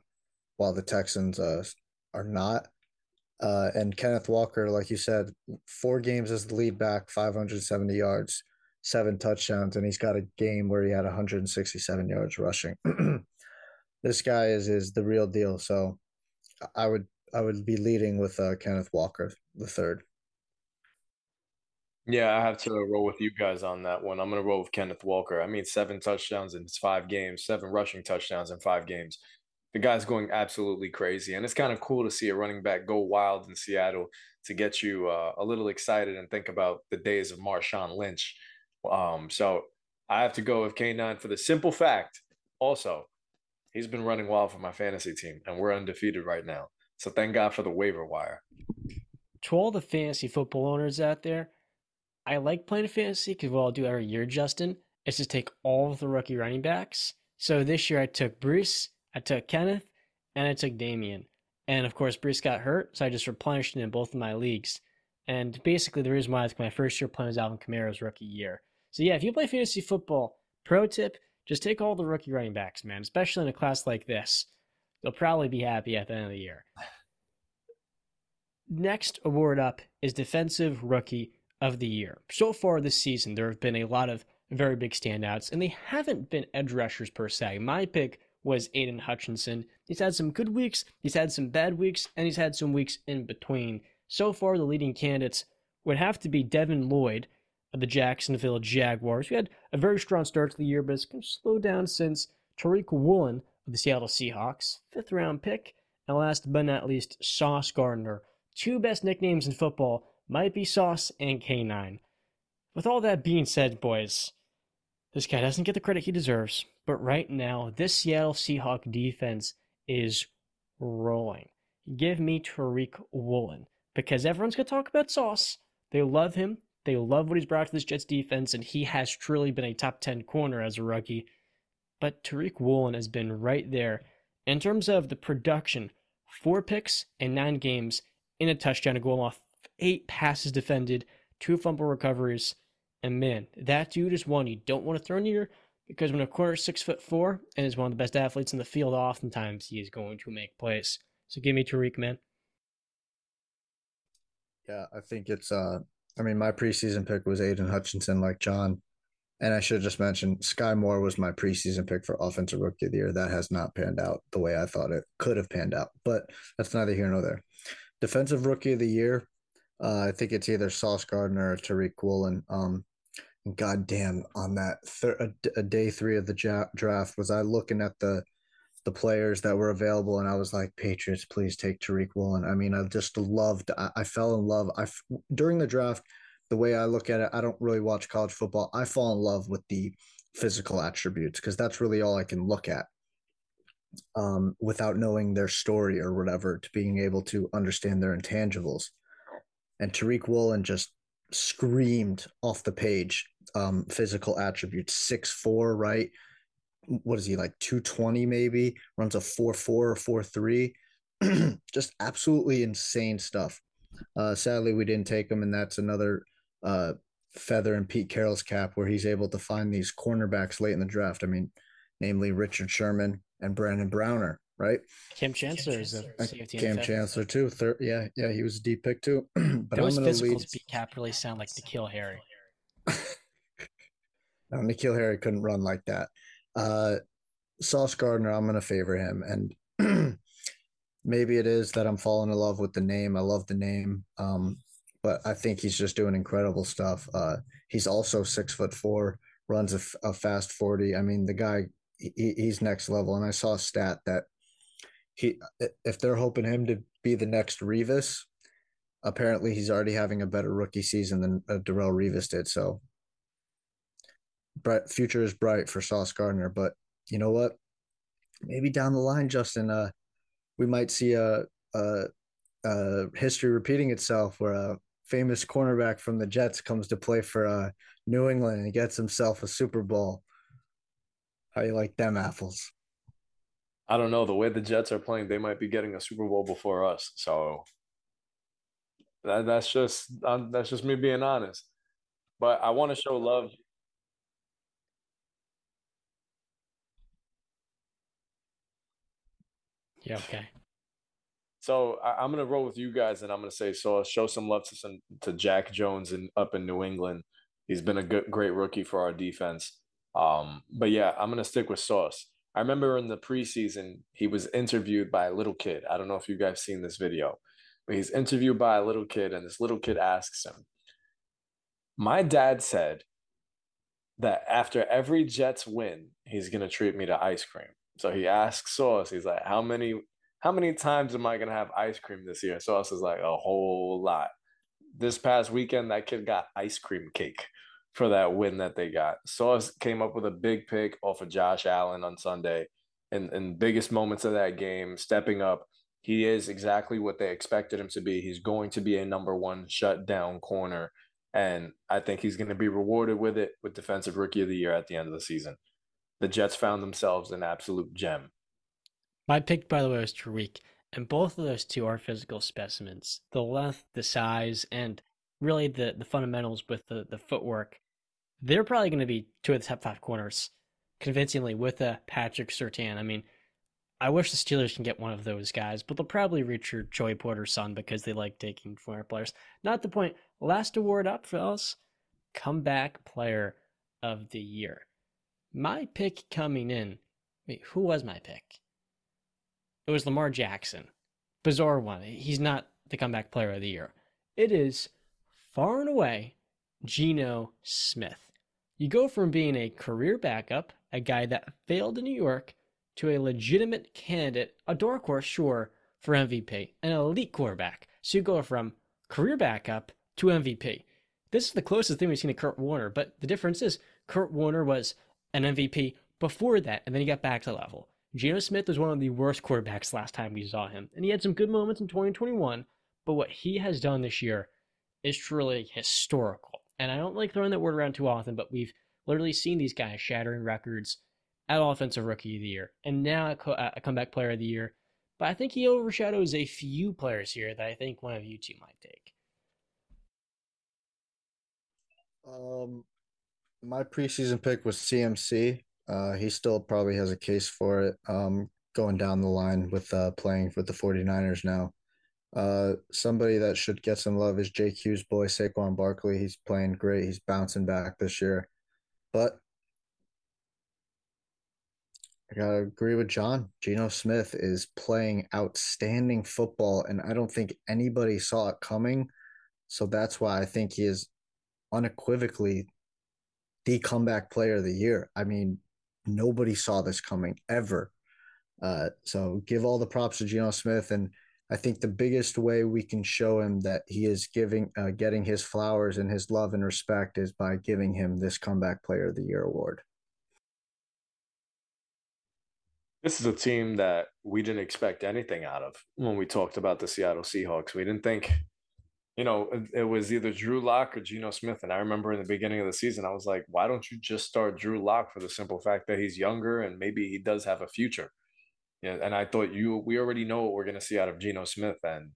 while the Texans uh, are not. Uh, and Kenneth Walker, like you said, four games as the lead back, 570 yards, seven touchdowns, and he's got a game where he had 167 yards rushing. this guy is is the real deal. So I would I would be leading with uh, Kenneth Walker the third. Yeah, I have to roll with you guys on that one. I'm going to roll with Kenneth Walker. I mean, seven touchdowns in five games, seven rushing touchdowns in five games. The guy's going absolutely crazy. And it's kind of cool to see a running back go wild in Seattle to get you uh, a little excited and think about the days of Marshawn Lynch. Um, so I have to go with K9 for the simple fact also, he's been running wild for my fantasy team, and we're undefeated right now. So thank God for the waiver wire. To all the fantasy football owners out there, I like playing fantasy because what I'll do every year, Justin, is to take all of the rookie running backs. So this year I took Bruce, I took Kenneth, and I took Dameon. And of course, Bruce got hurt, so I just replenished it in both of my leagues. And basically, the reason why it's my first year playing was Alvin Kamara's rookie year. So yeah, if you play fantasy football, pro tip, just take all the rookie running backs, man, especially in a class like this. You'll probably be happy at the end of the year. Next award up is Defensive Rookie of the year. So far this season, there have been a lot of very big standouts, and they haven't been edge rushers per se. My pick was Aidan Hutchinson. He's had some good weeks, he's had some bad weeks, and he's had some weeks in between. So far, the leading candidates would have to be Devin Lloyd of the Jacksonville Jaguars, who had a very strong start to the year, but it's kind of slowed down since Tariq Woolen of the Seattle Seahawks, fifth round pick, and last but not least, Sauce Gardner. Two best nicknames in football might be Sauce and K9. With all that being said, boys, this guy doesn't get the credit he deserves, but right now, this Seattle Seahawk defense is rolling. Give me Tariq Woolen because everyone's going to talk about Sauce. They love him. They love what he's brought to this Jets defense, and he has truly been a top 10 corner as a rookie. But Tariq Woolen has been right there in terms of the production four picks and nine games in a touchdown, a goal off eight passes defended, two fumble recoveries, and man, that dude is one you don't want to throw near because when a corner is six foot four and is one of the best athletes in the field, oftentimes he is going to make plays. So give me Tariq, man. Yeah, I think it's uh I mean my preseason pick was Aidan Hutchinson like John. And I should just mentioned Sky Moore was my preseason pick for offensive rookie of the year. That has not panned out the way I thought it could have panned out, but that's neither here nor there. Defensive rookie of the year, uh, I think it's either Sauce Gardner or Tariq Woolen. Um, God damn, on that thir- a, day three of the ja- draft, was I looking at the the players that were available, and I was like, Patriots, please take Tariq Woolen. I mean, I just loved. I, I fell in love. I during the draft, the way I look at it, I don't really watch college football. I fall in love with the physical attributes because that's really all I can look at um, without knowing their story or whatever to being able to understand their intangibles and Tariq Woolen just screamed off the page um, physical attributes six four right? What is he like 220 maybe? Runs a 4 4 or 4 3 just absolutely insane stuff. Uh, sadly we didn't take him and that's another uh, feather in pete carroll's cap where he's able to find these cornerbacks late in the draft. I mean namely richard sherman and brandon browner right? Kam Chancellor is a safety. Kam Chancellor too. Third, yeah, yeah, he was a deep pick too. but those physicals lead... beat Cap really sound like N'Keal Harry. no, N'Keal Harry couldn't run like that. Uh, Sauce Gardner, I'm gonna favor him, and maybe it is that I'm falling in love with the name. I love the name, um, but I think he's just doing incredible stuff. Uh, he's also six foot four, runs a, a fast forty. I mean, the guy he, he's next level. And I saw a stat that he if they're hoping him to be the next Revis, apparently he's already having a better rookie season than uh, Darrelle Revis did. So, bright future is bright for Sauce Gardner. But you know what? maybe down the line, Justin, uh, we might see a, a, a history repeating itself where a famous cornerback from the Jets comes to play for uh, New England and gets himself a Super Bowl. How you like them apples? I don't know. The way the Jets are playing, they might be getting a Super Bowl before us. So that, that's just um, that's just me being honest. But I want to show love. Yeah. Okay. So I, am gonna roll with you guys, and I'm gonna say so. Show some love to some to Jack Jones and up in New England. He's been a good, great rookie for our defense. Um, but yeah, I'm gonna stick with Sauce. I remember in the preseason he was interviewed by a little kid. I don't know if you guys seen this video, but he's interviewed by a little kid, and this little kid asks him, "My dad said that after every Jets win, he's gonna treat me to ice cream." So he asks Sauce, he's like, "How many how many times am I gonna have ice cream this year? Sauce is like a whole lot. This past weekend, that kid got ice cream cake for that win that they got. Sauce came up with a big pick off of Josh Allen on Sunday. And in biggest moments of that game, stepping up. He is exactly what they expected him to be. He's going to be a number one shutdown corner. And I think he's going to be rewarded with it with Defensive Rookie of the Year at the end of the season. The Jets found themselves an absolute gem. My pick, by the way, was Tariq, and both of those two are physical specimens. The length, the size, and really the, the fundamentals with the, the footwork. They're probably going to be two of the top five corners convincingly with a Patrick Surtain. I mean, I wish the Steelers can get one of those guys, but they'll probably reach your Joey Porter's son because they like taking former players. Not the point. Last award up, fellas. Comeback Player of the Year. My pick coming in. Wait, who was my pick? It was Lamar Jackson. Bizarre one. He's not the comeback player of the year. It is far and away Geno Smith. You go from being a career backup, a guy that failed in New York, to a legitimate candidate, a dark horse, sure, for MVP, an elite quarterback. So you go from career backup to MVP. This is the closest thing we've seen to Kurt Warner, but the difference is Kurt Warner was an MVP before that, and then he got back to level. Geno Smith was one of the worst quarterbacks last time we saw him, and he had some good moments in 2021, but what he has done this year is truly historical. And I don't like throwing that word around too often, but we've literally seen these guys shattering records at Offensive Rookie of the Year, and now a Comeback Player of the Year. But I think he overshadows a few players here that I think one of you two might take. Um, my preseason pick was CMC. Uh, he still probably has a case for it um, going down the line with uh, playing with the 49ers now. Uh, somebody that should get some love is JQ's boy, Saquon Barkley. He's playing great. He's bouncing back this year. But I got to agree with John. Geno Smith is playing outstanding football, and I don't think anybody saw it coming. So that's why I think he is unequivocally the comeback player of the year. I mean, nobody saw this coming ever. Uh, so give all the props to Geno Smith, and I think the biggest way we can show him that he is giving, uh, getting his flowers and his love and respect is by giving him this comeback player of the year award. This is a team that we didn't expect anything out of when we talked about the Seattle Seahawks. We didn't think you know, it, was either Drew Lock or Geno Smith. And I remember in the beginning of the season, I was like, why don't you just start Drew Lock for the simple fact that he's younger and maybe he does have a future? Yeah, and I thought you we already know what we're gonna see out of Geno Smith. And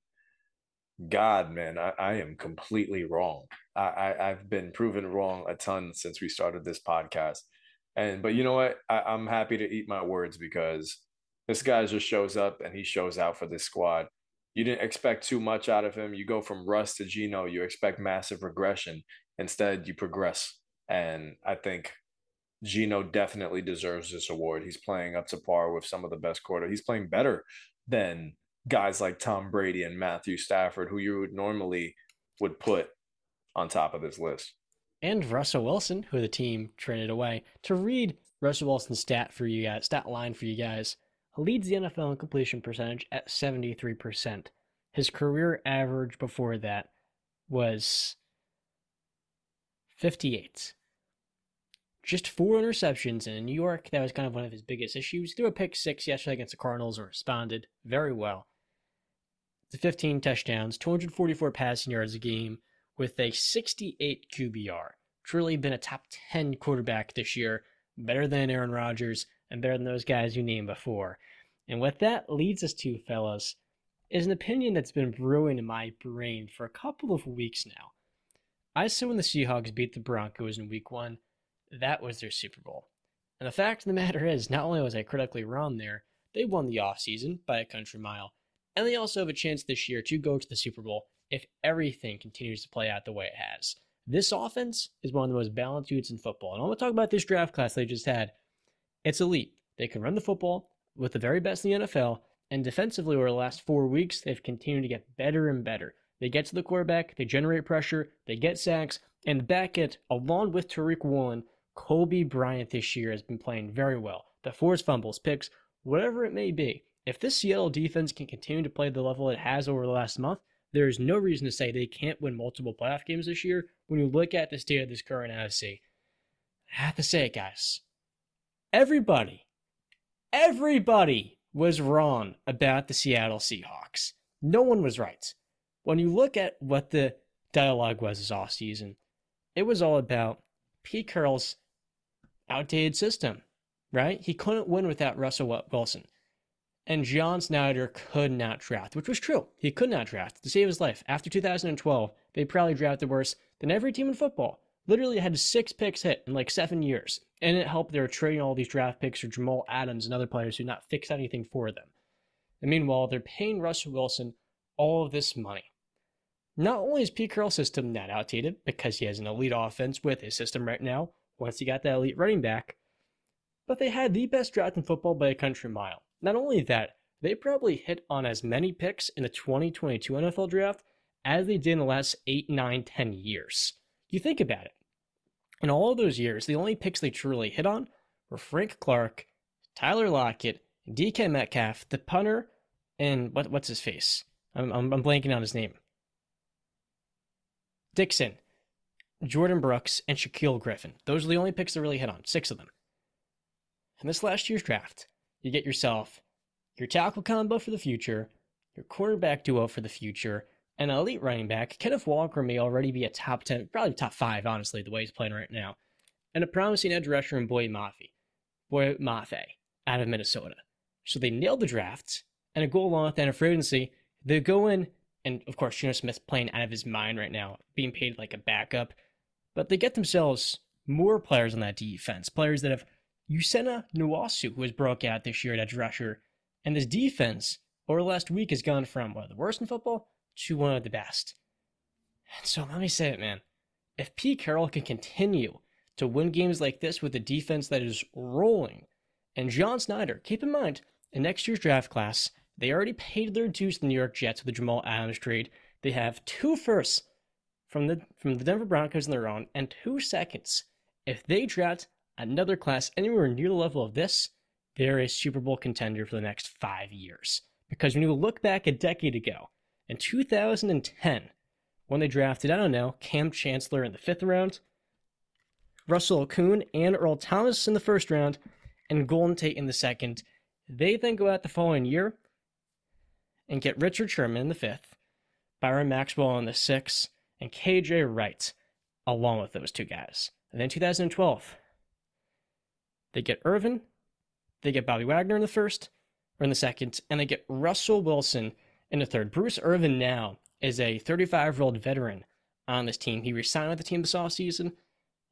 God, man, I, I am completely wrong. I, I I've been proven wrong a ton since we started this podcast. And but you know what? I, I'm happy to eat my words because this guy just shows up and he shows out for this squad you didn't expect too much out of him. You go from Russ to Geno, you expect massive regression. Instead, you progress. And I think Geno definitely deserves this award. He's playing up to par with some of the best quarter. He's playing better than guys like Tom Brady and Matthew Stafford, who you would normally would put on top of this list. And Russell Wilson, who the team traded away. To read Russell Wilson's stat for you guys, stat line for you guys, leads the NFL in completion percentage at 73%. His career average before that was 58. Just four interceptions. In New York, that was kind of one of his biggest issues. He threw a pick six yesterday against the Cardinals and responded very well. The 15 touchdowns, 244 passing yards a game with a 68 QBR. Truly been a top 10 quarterback this year, better than Aaron Rodgers and better than those guys you named before. And what that leads us to, fellas, is an opinion that's been brewing in my brain for a couple of weeks now. I said when the Seahawks beat the Broncos in week one, that was their Super Bowl. And the fact of the matter is, not only was I critically wrong there, they won the offseason by a country mile. And they also have a chance this year to go to the Super Bowl if everything continues to play out the way it has. This offense is one of the most balanced units in football. And I want to talk about this draft class they just had. It's elite. They can run the football with the very best in the NFL. And defensively, over the last four weeks, they've continued to get better and better. They get to the quarterback, they generate pressure, they get sacks, and back it, along with Tariq Woolen, Coby Bryant this year has been playing very well. The forced fumbles, picks, whatever it may be. If this Seattle defense can continue to play the level it has over the last month, there is no reason to say they can't win multiple playoff games this year when you look at the state of this current NFC. I have to say it, guys. Everybody, everybody was wrong about the Seattle Seahawks. No one was right. When you look at what the dialogue was this offseason, it was all about Pete Carroll's outdated system, right? He couldn't win without Russell Wilson. And John Schneider could not draft, which was true. He could not draft to save his life. After 2012, they probably drafted worse than every team in football. Literally had six picks hit in like seven years. And it helped they were trading all these draft picks for Jamal Adams and other players who not fix anything for them. And meanwhile, they're paying Russell Wilson all of this money. Not only is Pete Carroll's system not outdated because he has an elite offense with his system right now, once he got that elite running back, but they had the best draft in football by a country mile. Not only that, they probably hit on as many picks in the 2022 NFL draft as they did in the last 8, 9, 10 years. You think about it. In all of those years, the only picks they truly hit on were Frank Clark, Tyler Lockett, DK Metcalf, the punter, and what, what's his face? I'm, I'm, I'm blanking on his name. Dixon, Jordyn Brooks, and Shaquille Griffin. Those are the only picks they really hit on, six of them. In this last year's draft, you get yourself your tackle combo for the future, your quarterback duo for the future, an elite running back. Kenneth Walker may already be a top 10, probably top five, honestly, the way he's playing right now, and a promising edge rusher in Boye Mafe, Boye Mafe out of Minnesota. So they nailed the draft, and a goal along with that free they go in and of course, Geno Smith's playing out of his mind right now, being paid like a backup. But they get themselves more players on that defense, players that have Uchenna Nwosu, who has broke out this year at edge rusher. And this defense over the last week has gone from one of the worst in football to one of the best. And so let me say it, man. If Pete Carroll can continue to win games like this with a defense that is rolling, and John Schneider, keep in mind, in next year's draft class, they already paid their dues to the New York Jets with the Jamal Adams trade. They have two firsts from the from the Denver Broncos in their own and two seconds. If they draft another class anywhere near the level of this, they're a Super Bowl contender for the next five years. Because when you look back a decade ago, in 2010, when they drafted, I don't know, Kam Chancellor in the fifth round, Russell Okung and Earl Thomas in the first round, and Golden Tate in the second. They then go out the following year and get Richard Sherman in the fifth, Byron Maxwell in the sixth, and KJ Wright along with those two guys. And then 2012, they get Irvin, they get Bobby Wagner in the first or in the second, and they get Russell Wilson in the third. Bruce Irvin now is a 35 year old veteran on this team. He resigned with the team this offseason,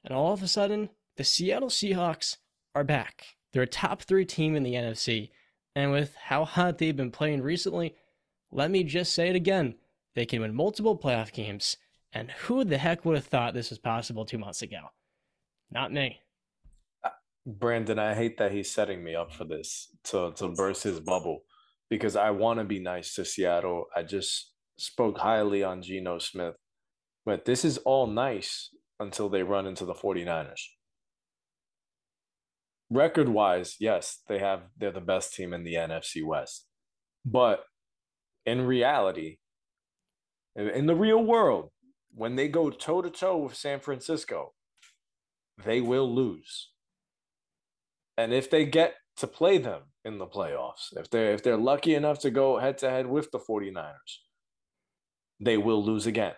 and all of a sudden, the Seattle Seahawks are back. They're a top three team in the NFC, and with how hot they've been playing recently, let me just say it again. They can win multiple playoff games. And who the heck would have thought this was possible two months ago? Not me. Uh, Brandon, I hate that he's setting me up for this to, to burst his bubble because I want to be nice to Seattle. I just spoke highly on Geno Smith, but this is all nice until they run into the 49ers. Record wise, yes, they have they're the best team in the NFC West. But in reality, in the real world, when they go toe to toe with San Francisco, they will lose. And if they get to play them in the playoffs, if they're if they're lucky enough to go head to head with the 49ers, they will lose again.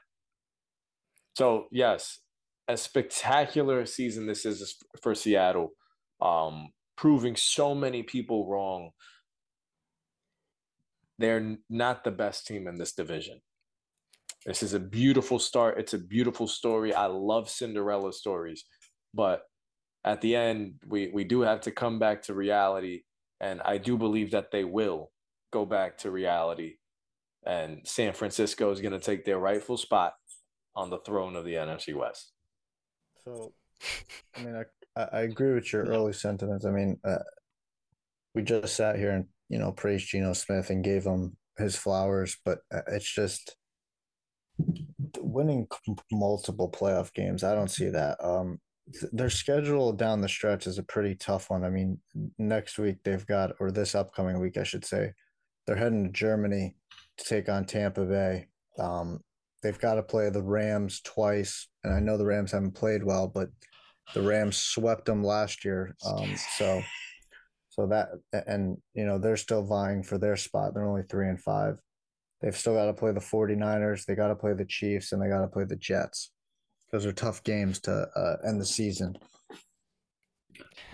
So, yes, a spectacular season this is for Seattle, um, proving so many people wrong. They're not the best team in this division. This is a beautiful start. It's a beautiful story. I love Cinderella stories, but at the end, we we do have to come back to reality, and I do believe that they will go back to reality, and San Francisco is going to take their rightful spot on the throne of the NFC West. So, I mean, I I agree with your early sentiments. I mean, uh, we just sat here and you know praised Geno Smith and gave him his flowers, but uh, it's just winning multiple playoff games. I don't see that. Um, their schedule down the stretch is a pretty tough one. I mean, next week they've got, or this upcoming week, I should say, they're heading to Germany to take on Tampa Bay. Um, they've got to play the Rams twice, and I know the Rams haven't played well, but the Rams swept them last year. Um, so, so that, and you know they're still vying for their spot. They're only three and five. They've still got to play the 49ers. They got to play the Chiefs, and they got to play the Jets. Those are tough games to uh, end the season.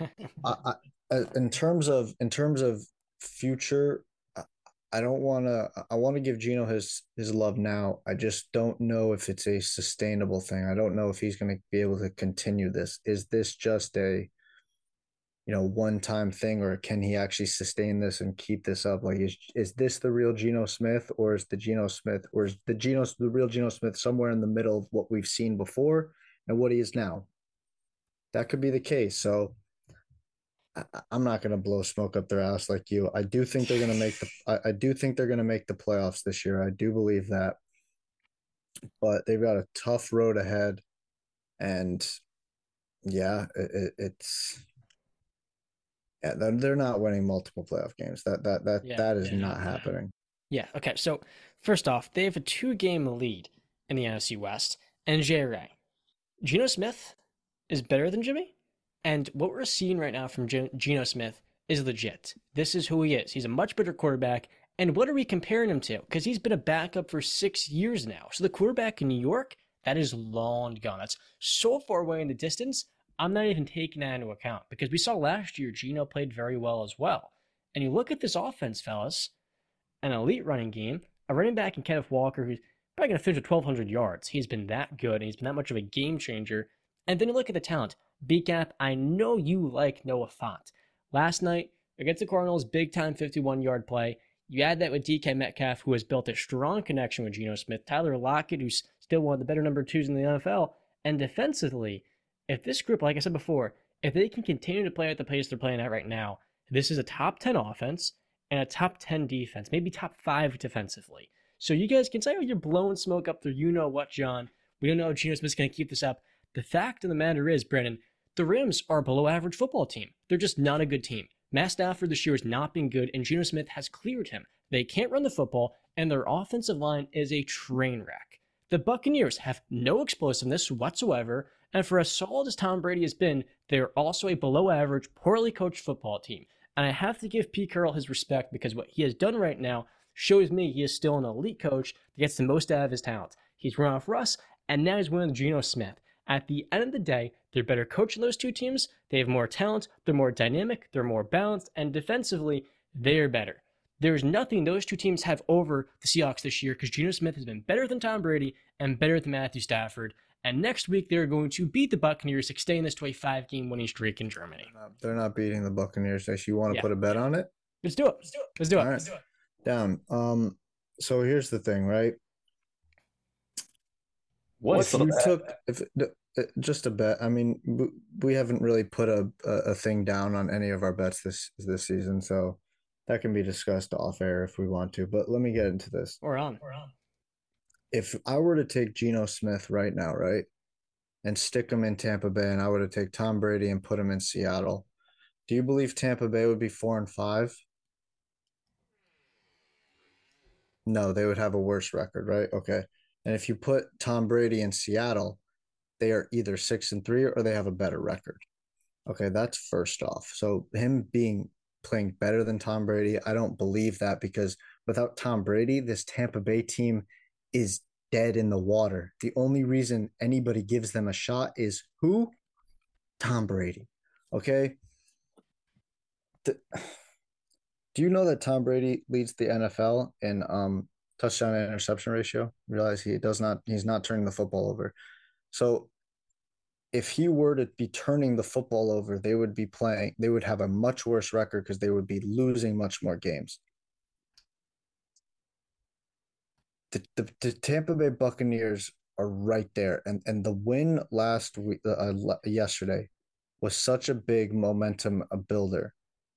I, I, uh, in terms of in terms of future, I don't want to. I want to give Geno his his love now. I just don't know if it's a sustainable thing. I don't know if he's going to be able to continue this. Is this just a you know one time thing or can he actually sustain this and keep this up? Like is is this the real Geno Smith or is the Geno Smith or is the Geno the real Geno Smith somewhere in the middle of what we've seen before and what he is now? That could be the case. So I, am not going to blow smoke up their ass like you. I do think they're going to make the I, I do think they're going to make the playoffs this year. I do believe that. But they've got a tough road ahead and yeah it, it's yeah, they're, they're not winning multiple playoff games. That that that yeah, that is not happening. Yeah. Okay. So first off, they have a two-game lead in the NFC West, and Jay Ray, Geno Smith is better than Jimmy, and what we're seeing right now from Geno Smith is legit. This is who he is. He's a much better quarterback. And what are we comparing him to? Because he's been a backup for six years now. So the quarterback in New York, that is long gone. That's so far away in the distance. I'm not even taking that into account because we saw last year Geno played very well as well. And you look at this offense, fellas, an elite running game, a running back in Kenneth Walker who's probably going to finish with 1,200 yards. He's been that good and he's been that much of a game changer. And then you look at the talent. B-Cap, I know you like Noah Fant. Last night against the Cardinals, big time 51 yard play. You add that with DK Metcalf, who has built a strong connection with Geno Smith, Tyler Lockett, who's still one of the better number twos in the NFL, and defensively, if this group, like I said before, if they can continue to play at the pace they're playing at right now, this is a top 10 offense and a top 10 defense, maybe top five defensively. So you guys can say, oh, you're blowing smoke up there. You know what, John? We don't know if Geno Smith's going to keep this up. The fact of the matter is, Brennan, the Rams are a below average football team. They're just not a good team. Matt Stafford this year has not been good, and Geno Smith has cleared him. They can't run the football, and their offensive line is a train wreck. The Buccaneers have no explosiveness whatsoever, and for as solid as Tom Brady has been, they are also a below average, poorly coached football team. And I have to give Pete Carroll his respect because what he has done right now shows me he is still an elite coach that gets the most out of his talent. He's run off Russ, and now he's winning Geno Smith. At the end of the day, they're better than those two teams. They have more talent, they're more dynamic, they're more balanced, and defensively, they're better. There's nothing those two teams have over the Seahawks this year because Geno Smith has been better than Tom Brady and better than Matthew Stafford. And next week, they're going to beat the Buccaneers, extending this to a five game winning streak in Germany. They're not, they're not beating the Buccaneers. Actually, you want to yeah. put a bet on it? Let's do it. Let's do it. Let's do it. Let's do it. Down. Um, so here's the thing, right? What's if you took if uh, just a bet. I mean, we haven't really put a, a thing down on any of our bets this this season, so that can be discussed off air if we want to. But let me get into this. We're on. We're on if I were to take Geno Smith right now, right, and stick him in Tampa Bay, and I were to take Tom Brady and put him in Seattle, do you believe Tampa Bay would be four and five? No, they would have a worse record, right? Okay. And if you put Tom Brady in Seattle, they are either six and three or they have a better record. Okay, that's first off. So him being playing better than Tom Brady, I don't believe that because without Tom Brady, this Tampa Bay team is dead in the water. The only reason anybody gives them a shot is who? Tom Brady. Okay. The, do you know that Tom Brady leads the NFL in um, touchdown and interception ratio? Realize he does not. He's not turning the football over. So if he were to be turning the football over, they would be playing, they would have a much worse record because they would be losing much more games. The, the, the Tampa Bay Buccaneers are right there. And, and the win last week, uh, uh yesterday, was such a big momentum builder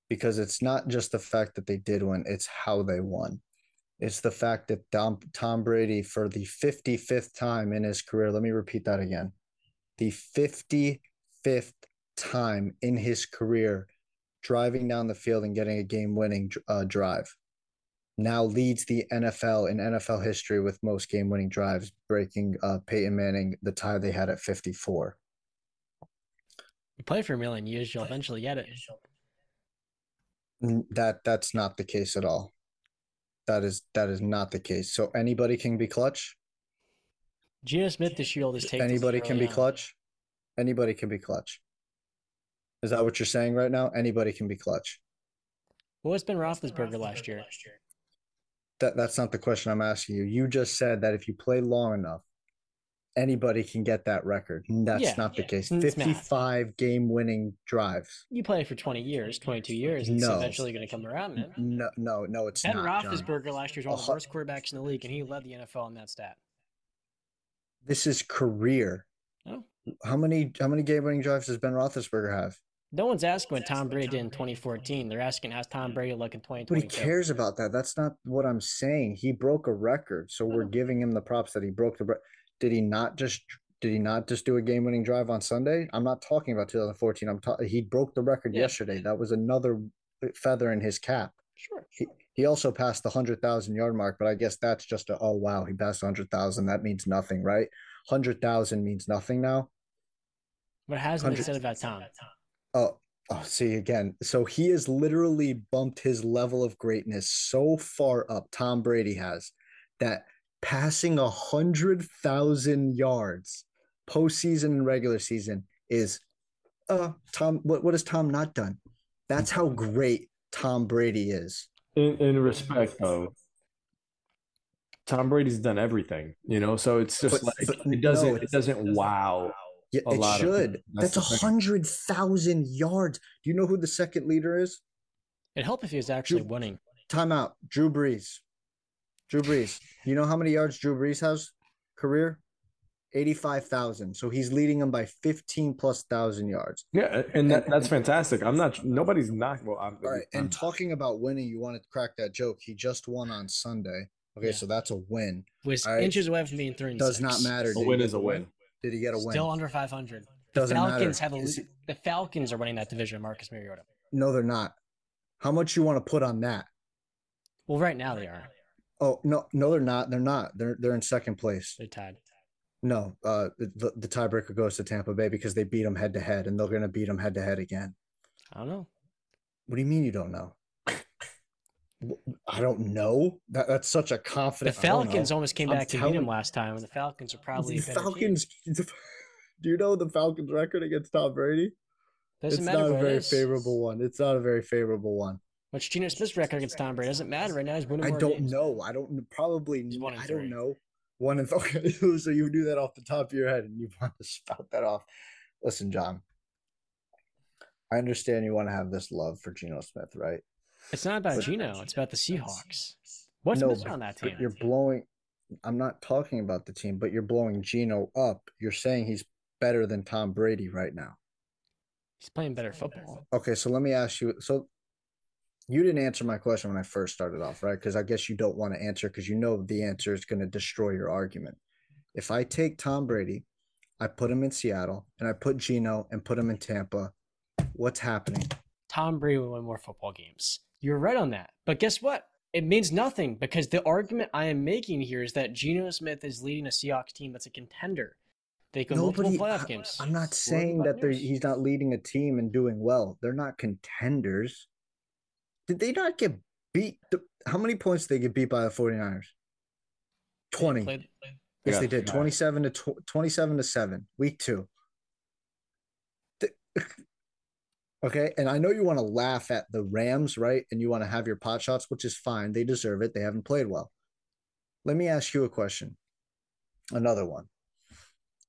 because it's not just the fact that they did win, it's how they won. It's the fact that Tom, Tom Brady, for the 55th time in his career, let me repeat that again the 55th time in his career driving down the field and getting a game winning uh, drive. Now leads the NFL in NFL history with most game winning drives, breaking uh, Peyton Manning the tie they had at 54. You play for a million years, you'll eventually get it. That that's not the case at all. That is that is not the case. So anybody can be clutch. Geno Smith this year is taking. Anybody can be on. clutch. Anybody can be clutch. Is that what you're saying right now? Anybody can be clutch. What was Ben Roethlisberger last year? That that's not the question I'm asking you. You just said that if you play long enough, anybody can get that record. That's yeah, not the yeah. case. 55 game winning drives. You play for 20 years, 22 years. It's no. eventually going to come around, man. No, no, no, it's ben not. Ben Roethlisberger John. last year was one of the worst quarterbacks in the league, and he led the NFL in that stat. This is career. Oh. How many how many game winning drives does Ben Roethlisberger have? No one's asking what Tom Brady did in 2014. They're asking how's Tom Brady look in 2020. But he cares about that. That's not what I'm saying. He broke a record, so we're oh. giving him the props that he broke the. Did he not just? Did he not just do a game winning drive on Sunday? I'm not talking about 2014. I'm talking. He broke the record yeah. yesterday. That was another feather in his cap. Sure. He, he also passed the 100,000 yard mark, but I guess that's just a, oh, wow, he passed 100,000. That means nothing, right? 100,000 means nothing now. But hasn't been said about Tom. Oh, oh, see again. So he has literally bumped his level of greatness so far up, Tom Brady has, that passing a 100,000 yards postseason and regular season is, uh, Tom, what, what has Tom not done? That's how great Tom Brady is in, in respect though tom brady's done everything you know so it's just but, like but it doesn't no, it doesn't wow yeah, it should that's a hundred thousand yards do you know who the second leader is it'd help if he was actually drew, winning timeout drew brees drew brees you know how many yards drew brees has career 85,000. So he's leading them by 15 plus thousand yards. Yeah, and that, that's fantastic. I'm not nobody's not well. I'm, all right, and talking about winning, you want to crack that joke. He just won on Sunday. Okay, yeah. so that's a win. Was right. inches away from being three. Does not matter. a win is a win. Did he get a win? Still under 500. The Doesn't Falcons matter. have a he... the Falcons are winning that division. Marcus Mariota. No, they're not. How much you want to put on that? Well, right now they are. Oh no, no, they're not. They're not. They're they're in second place. They're tied. No, uh, the, the tiebreaker goes to Tampa Bay because they beat them head to head, and they're going to beat them head to head again. I don't know. What do you mean you don't know? I don't know. That that's such a confident. The Falcons almost came I'm back to beat him last time, and the Falcons are probably the Falcons. Do you know the Falcons' record against Tom Brady? Doesn't it's matter not a very favorable one. It's not a very favorable one. What's Geno Smith's record against Tom Brady? Doesn't matter right now. He's winning. I don't games. know. I don't probably. I don't know. One and okay, so you do that off the top of your head, and you want to spout that off. Listen, John, I understand you want to have this love for Geno Smith, right? It's not about but, Geno; it's about the Seahawks. What's no, missing on that team? You're blowing. I'm not talking about the team, but you're blowing Geno up. You're saying he's better than Tom Brady right now. He's playing better football. Okay, so let me ask you. So you didn't answer my question when I first started off, right? Because I guess you don't want to answer because you know the answer is going to destroy your argument. If I take Tom Brady, I put him in Seattle, and I put Geno and put him in Tampa, what's happening? Tom Brady will win more football games. You're right on that. But guess what? It means nothing because the argument I am making here is that Geno Smith is leading a Seahawks team that's a contender. They go multiple playoff games. I'm not saying that they're, he's not leading a team and doing well. They're not contenders. Did they not get beat? How many points did they get beat by the 49ers? 20. Played, played. Yes, they did. 27 to tw- 27 to 7, week two. The, okay. And I know you want to laugh at the Rams, right? And you want to have your pot shots, which is fine. They deserve it. They haven't played well. Let me ask you a question. Another one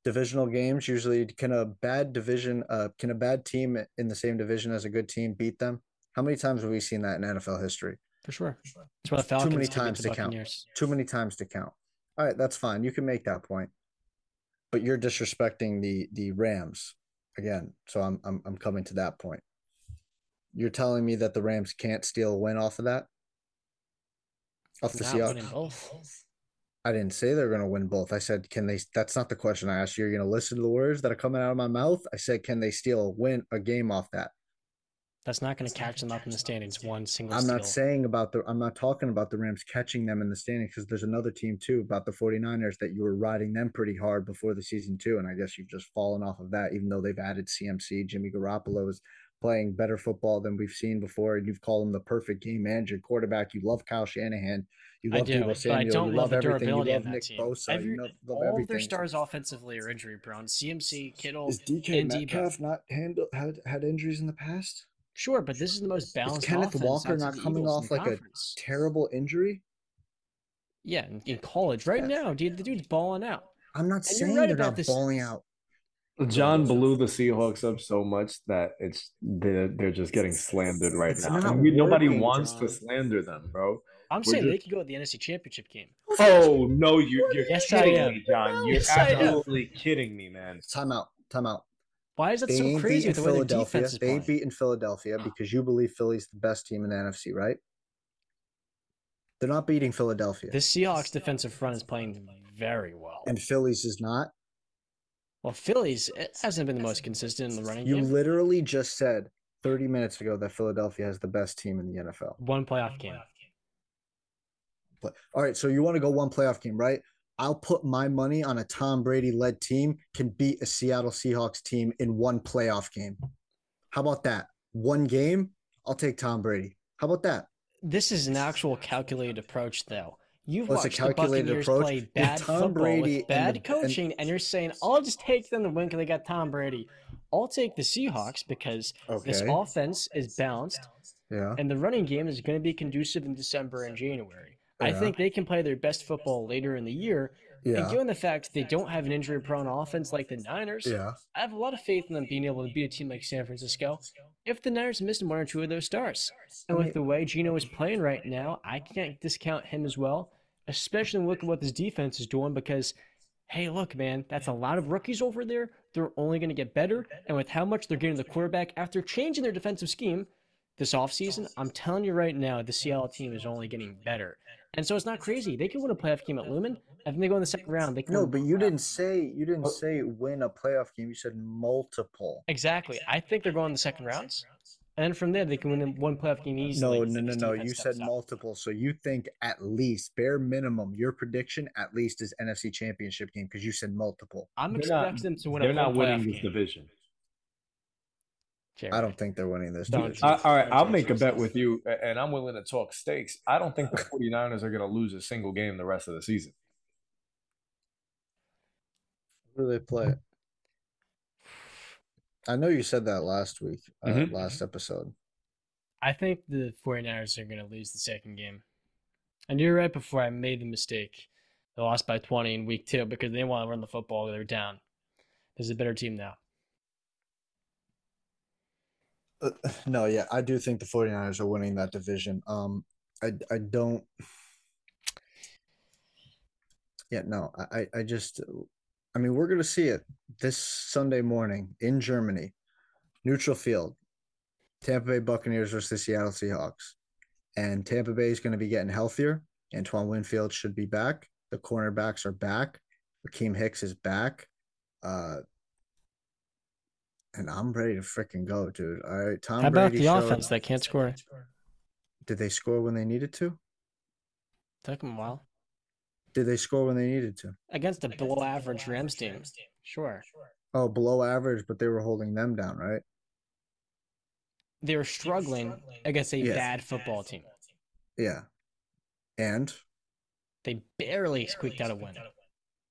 divisional games usually can a bad division uh can a bad team in the same division as a good team beat them how many times have we seen that in nfl history for sure that's too many times to count too many times to count all right that's fine you can make that point but you're disrespecting the the rams again so i'm i'm, I'm coming to that point you're telling me that the rams can't steal a win off of that off the Seahawks. I didn't say they're going to win both. I said, can they? That's not the question I asked you. You're going to listen to the words that are coming out of my mouth. I said, can they steal a win a game off that? That's not going to catch them up in the standings. One single. I'm steal. not saying about the. I'm not talking about the Rams catching them in the standings because there's another team too about the 49ers that you were riding them pretty hard before the season too, and I guess you've just fallen off of that. Even though they've added CMC, Jimmy Garoppolo is playing better football than we've seen before, and you've called him the perfect game manager, quarterback. You love Kyle Shanahan. You love I do, Deebo Samuel. I don't you love, love the durability of Nick team. Bosa. Every, you love, love all everything. of their stars offensively are injury prone. CMC, Kittle, is DK and Metcalf Deebo. not handled had had injuries in the past? Sure, but this is the most balanced. Is Kenneth Walker not coming Eagles off like conference. a terrible injury? Yeah, in, in college right yeah. now, dude, the dude's balling out. I'm not and saying right they're not this. balling out. John blew the Seahawks up so much that it's they're, they're just getting slandered right it's now. nobody wants John. to slander them, bro. I'm We're saying just... they could go at the NFC Championship game. Oh no, you, you're yes, kidding me, John. You're yes, absolutely kidding me, man. Time out. Time out. Why is it they so crazy with the way defense is They beat in Philadelphia because you believe Philly's the best team in the NFC, right? They're not beating Philadelphia. The Seahawks defensive front is playing very well. And Philly's is not? Well, Philly's hasn't been the most consistent in the running you game. You literally just said 30 minutes ago that Philadelphia has the best team in the NFL. One playoff game. All right, so you want to go one playoff game, right? I'll put my money on a Tom Brady led team can beat a Seattle Seahawks team in one playoff game. How about that? One game, I'll take Tom Brady. How about that? This is an actual calculated approach, though. You've watched the Buccaneers approach. play bad football Brady with bad the, coaching, and, and, you're saying, "I'll just take them to win because they got Tom Brady." I'll take the Seahawks because okay. this offense is balanced, yeah, and the running game is going to be conducive in December and January. Yeah. I think they can play their best football later in the year. Yeah. And given the fact they don't have an injury prone offense like the Niners, yeah. I have a lot of faith in them being able to beat a team like San Francisco if the Niners miss one or two of those stars. And with the way Geno is playing right now, I can't discount him as well especially look at what this defense is doing because hey, look, man, that's a lot of rookies over there. They're only going to get better. And with how much they're getting the quarterback after changing their defensive scheme this offseason, I'm telling you right now, the Seattle team is only getting better. And so it's not crazy. They can win a playoff game at Lumen. I think they go in the second round. They can no, but you didn't say you didn't say win a playoff game. You said multiple. Exactly. I think they're going the second rounds. And from there, they can win one playoff game easily. No, no, no, no. You said multiple. So you think at least, bare minimum, your prediction at least is NFC Championship game because you said multiple. I'm they're expecting not, them to win. They're not winning this game. division. Jared. I don't think they're winning this. Division. I, all right, I'll make a bet with you, and I'm willing to talk stakes. I don't think the 49ers are going to lose a single game the rest of the season. Who do they play? I know you said that last week, uh, mm-hmm. last episode. I think the 49ers are going to lose the second game. And you're right before I made the mistake. They lost by 20 in week two because they want to run the football. They're down. There's a better team now. Uh, no, yeah, I do think the 49ers are winning that division. Um, I, I don't. Yeah, no, I, I just I mean, we're going to see it this Sunday morning in Germany, neutral field. Tampa Bay Buccaneers versus the Seattle Seahawks. And Tampa Bay is going to be getting healthier. Antoine Winfield should be back. The cornerbacks are back. Akiem Hicks is back. Uh, and I'm ready to freaking go, dude. All right, Tom. How about Brady the offense that can't score? Did they score when they needed to? Took them a while. Did they score when they needed to? Against a below average Rams team. Sure. Oh, below average, but they were holding them down, right? They were struggling against a Yeah. bad football team. Yeah. And They barely squeaked out a win.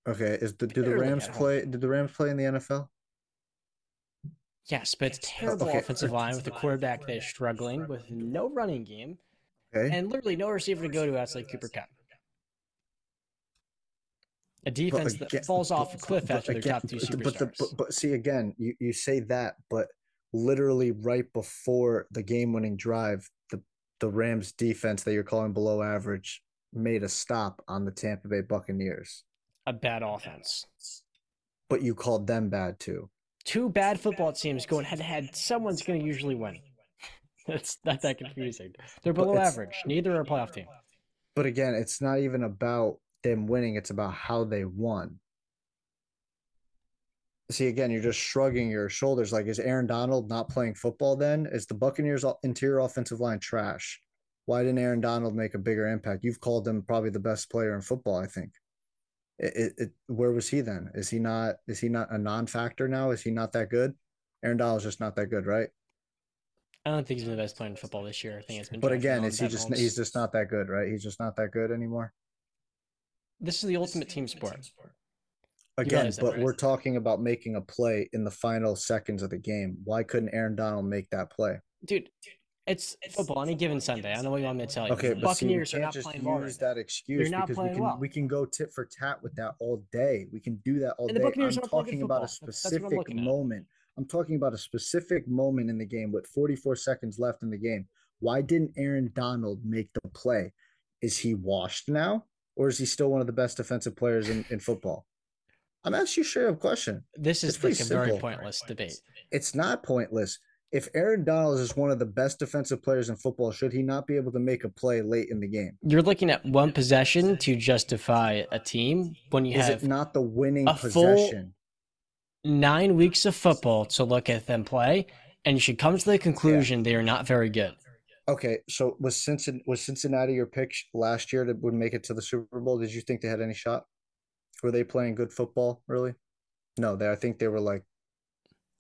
okay, is the do the Rams play? Did the Rams play in the NFL? Yes, but it's terrible okay. offensive line with a quarterback that is struggling with no running game Okay. and literally no receiver to go to outside Cooper Kupp. A defense again- that falls off a cliff after their again- top two superstars. But, the, but, but see again, you, you say that, but literally right before the game-winning drive, the the Rams defense that you're calling below average made a stop on the Tampa Bay Buccaneers, a bad offense. but you called them bad too. Two bad football teams going head to head. Someone's going to usually win. That's not that confusing. They're below average. Neither are a playoff team. But again, it's not even about them winning; it's about how they won. See, again, you're just shrugging your shoulders. Like, is Aaron Donald not playing football? Then is the Buccaneers' interior offensive line trash? Why didn't Aaron Donald make a bigger impact? You've called him probably the best player in football. I think. It, it, it where was he then? Is he not? Is he not a non-factor now? Is he not that good? Aaron Donald's just not that good, right? I don't think he's been the best player in football this year. I think it's been. But again, is he just he's just not that good, right? He's just not that good anymore. This is the ultimate team sport. Again, realize that, but right? we're talking about making a play in the final seconds of the game. Why couldn't Aaron Donald make that play? Dude, it's football any given Sunday. I don't know what you want me to tell you. Okay, the but see, we Buccaneers are can't not just playing well. use right now. that excuse not because we playing can well. we can go tit for tat with that all day. We can do that all And the day. Buccaneers I'm aren't playing good talking about a football. That's- that's what I'm specific at. moment. I'm talking about a specific moment in the game with 44 seconds left in the game. Why didn't Aaron Donald make the play? Is he washed now, or is he still one of the best defensive players in, in football? I'm asking you a straight up question. This is like a very simple. pointless debate. It's not pointless. If Aaron Donald is one of the best defensive players in football, should he not be able to make a play late in the game? You're looking at one possession to justify a team when you Is have it not the winning a full- possession? nine weeks of football to look at them play, and you should come to the conclusion they are not very good. Okay, so was Cincinnati was Cincinnati your pick last year that would make it to the Super Bowl? Did you think they had any shot? Were they playing good football? Really? No, they. I think they were like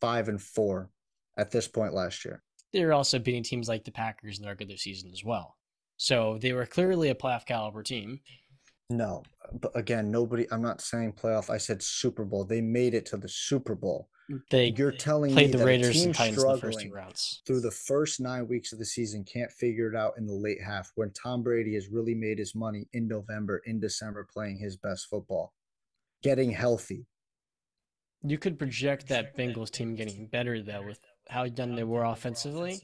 five and four at this point last year. They were also beating teams like the Packers in the regular season as well. So they were clearly a playoff caliber team. No, but again, nobody. I'm not saying playoff. I said Super Bowl. They made it to the Super Bowl. They You're telling me the that Raiders team and Titans in the first two rounds. through the first nine weeks of the season can't figure it out in the late half when Tom Brady has really made his money in November, in December, playing his best football, getting healthy. You could project that Bengals team getting better though with how young they were offensively.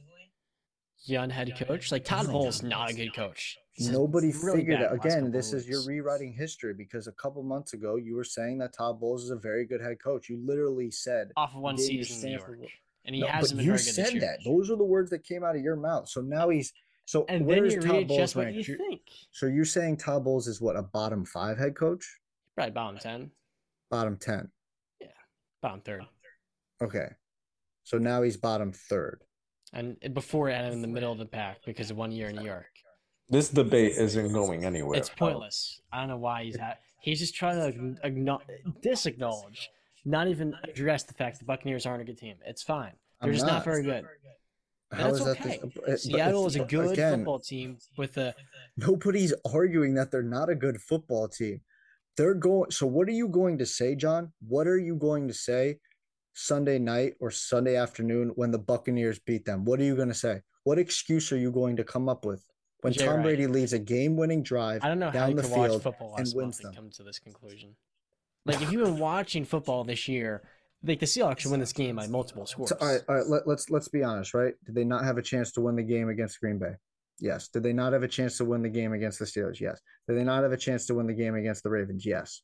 Young head coach, like Todd Bowles, not a good coach. He's Nobody really figured it. the Again, this of is your weeks. rewriting history because a couple months ago you were saying that Todd Bowles is a very good head coach. You literally said off of one gave season in New York, and he No, hasn't but been you very good this said year. that. Those are the words that came out of your mouth. So now he's so and where then is you Todd Bowles readjust what ranked? you You- think. So you're saying Todd Bowles is what a bottom five head coach? Probably bottom ten, Bottom ten. Yeah, bottom third, Okay. So now he's bottom third. And before it ended in the middle of the pack because of one year in New York. This debate isn't going anywhere. It's pointless. I don't know why he's ha- he's just trying to agno- disacknowledge, not even address the fact the Buccaneers aren't a good team. It's fine. They're I'm just not. not. very good. And How that's is that? okay. this- but- but Seattle is a good again, football team with a Nobody's arguing that they're not a good football team. They're going. So what are you going to say, John? What are you going to say Sunday night or Sunday afternoon when the Buccaneers beat them? What are you going to say? What excuse are you going to come up with when Tom. Brady leads a game-winning drive I don't know how down the field football and wins them? come to this conclusion. Like if you've been watching football this year, like the Seahawks should win this game by multiple scores. So, all right, all right. Let, let's let's be honest, right? Did they not have a chance to win the game against Green Bay? Yes. Did they not have a chance to win the game against the Steelers? Yes. Did they not have a chance to win the game against the Ravens? Yes.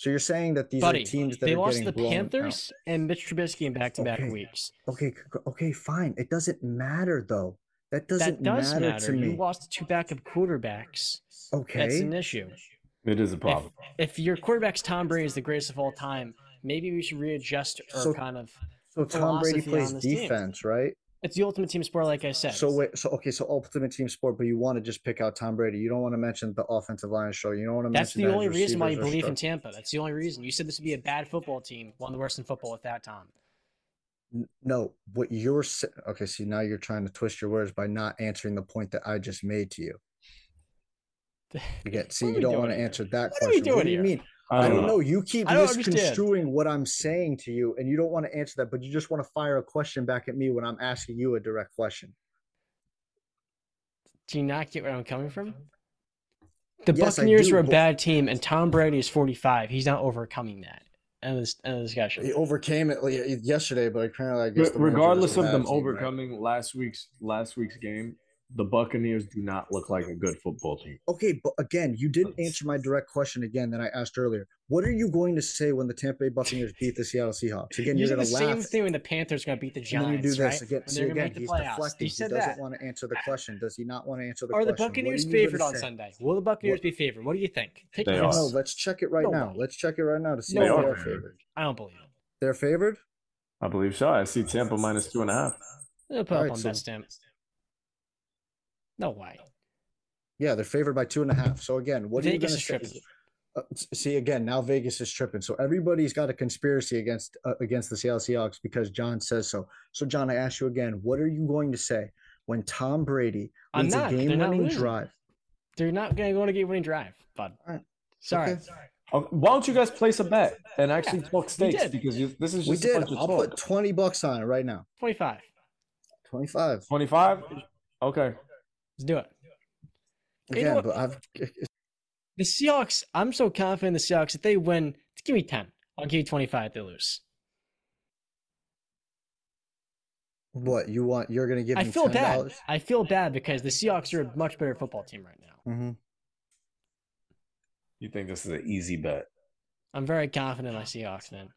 So you're saying that these Buddy, are teams that they are lost getting the blown out. Panthers and Mitch Trubisky in back-to-back Okay. weeks. Okay, okay, fine. It doesn't matter though. That doesn't That does matter, matter. to You lost to two backup quarterbacks. Okay, that's an issue. It is a problem. if your quarterback's Tom Brady is the greatest of all time, maybe we should readjust our So- kind of So Tom Brady plays on this team. defense, right? It's the ultimate team sport, like I said. So wait, so okay, so ultimate team sport, but you want to just pick out Tom Brady. You don't want to mention the offensive line show. You don't want to mention That's the that only reason why you believe in. Tampa. That's the only reason. You said this would be a bad football team, one of the worst in football at that time. No, what you're sa- okay. See, now you're trying to twist your words by not answering the point that I just made to you. Again, see, you don't want to answer that What are we question. What do you here? mean? I I don't don't know. know. You keep I don't understand. misconstruing what I'm saying to you, and you don't want to answer that, but you just want to fire a question back at me when I'm asking you a direct question. Do you not get where I'm coming from? The Yes, Buccaneers do, were a bad team, and Tom Brady is 45. He's not overcoming that. End of, this, end of discussion. He overcame it yesterday, but apparently, I guess the regardless of bad them team, right? overcoming last week's last week's game, the Buccaneers do not look like a good football team. Okay, but again, you didn't answer my direct question again that I asked earlier. What are you going to say when the Tampa Bay Buccaneers beat the Seattle Seahawks? Again, You you're going to laugh. same thing when the Panthers going to beat the and Giants, then you do this right? again. When See they're going to again, he's playoffs. deflecting. You He said doesn't that. want to answer the question. Does he not want to answer the question? Are the Buccaneers are favored on say? Sunday? Will the Buccaneers What- be favored? What do you think? Take They a I don't guess. know. Let's check it right now. Nobody. Let's check it right now to see They if are they are favored. favored. I don't believe it. They're favored. I believe so. I see Tampa minus two and a half. They'll put All up right, on so- that stamp. No way. Yeah, they're favored by two and a half. So again, what Vegas are you going to tripping. say? Uh, see again, now Vegas is tripping. So everybody's got a conspiracy against uh, against the Seattle Seahawks because John says so. So John, I ask you again, what are you going to say when Tom Brady I'm leads not. a game-winning losing. drive? They're not going to go on a game winning drive, bud. All right. Sorry. Okay. Oh, Why don't you guys place a bet and actually talk stakes? Because you, this is We just a did. bunch of I'll talk. put twenty bucks on it right now. 25. Twenty-five. Twenty-five. Okay. Let's do it. You know but I've The Seahawks, I'm so confident in the Seahawks. If they win, give me 10. I'll give you 25 if they lose. what you want. You're going to give I me feel $10? bad. I feel bad because the Seahawks are a much better football team right now. Mm-hmm. You think this is an easy bet? I'm very confident in my Seahawks, man.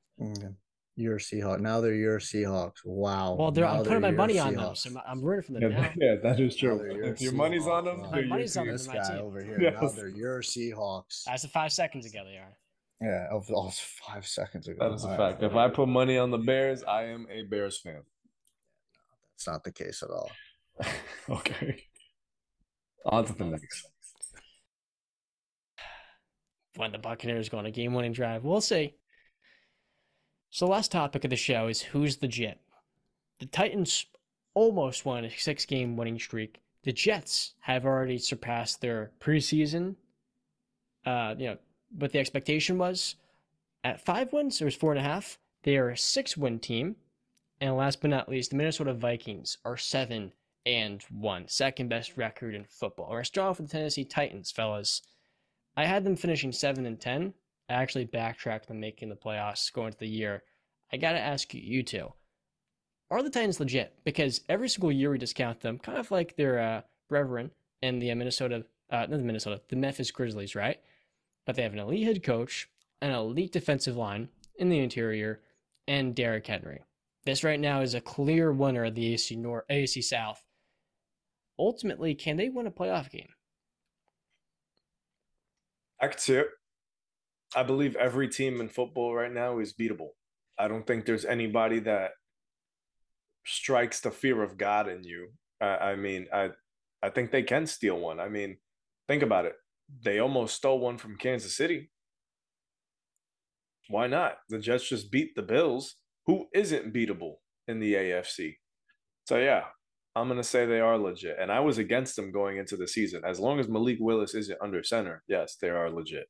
Okay. Your Seahawks. Now they're your Seahawks. Wow. Well, they're, Now I'm putting my your money on them, so I'm- I'm rooting for them Yeah, now. yeah, that is true. your If your money's on them, My your money's on them. This guy team. over here. Now they're your Seahawks. That's the five seconds ago they are. Yeah, of oh, five seconds ago. That is a All fact. right. If I put money on the Bears, I am a Bears fan. It's not the case at all. okay. On to the next. When the Buccaneers go on a game winning drive, we'll see. So, the last topic of the show is who's legit. The Titans almost won a six game winning streak. The Jets have already surpassed their preseason. Uh, you know, what the expectation was at five wins, it was four and a half. They are a six win team. And last but not least, the Minnesota Vikings are seven and one, second best record in football. We're strong with the Tennessee Titans, fellas. I had them finishing seven and ten. Actually backtracked them making the playoffs going into the year. I gotta ask you, two, are the Titans legit? Because every single year we discount them, kind of like their uh, brethren in the Minnesota, uh, not the Minnesota, the Memphis Grizzlies, right? But they have an elite head coach, an elite defensive line in the interior, and Derrick Henry. This right now is a clear winner of the AFC North, AFC South. Ultimately, can they win a playoff game? I could see it. I believe every team in football right now is beatable. I don't think there's anybody that strikes the fear of God in you. I, I mean, I I think they can steal one. I mean, think about it. They almost stole one from Kansas City. Why not? The Jets just beat the Bills, who isn't beatable in the AFC. So yeah, I'm gonna say they are legit. And I was against them going into the season. As long as Malik Willis isn't under center, yes, they are legit.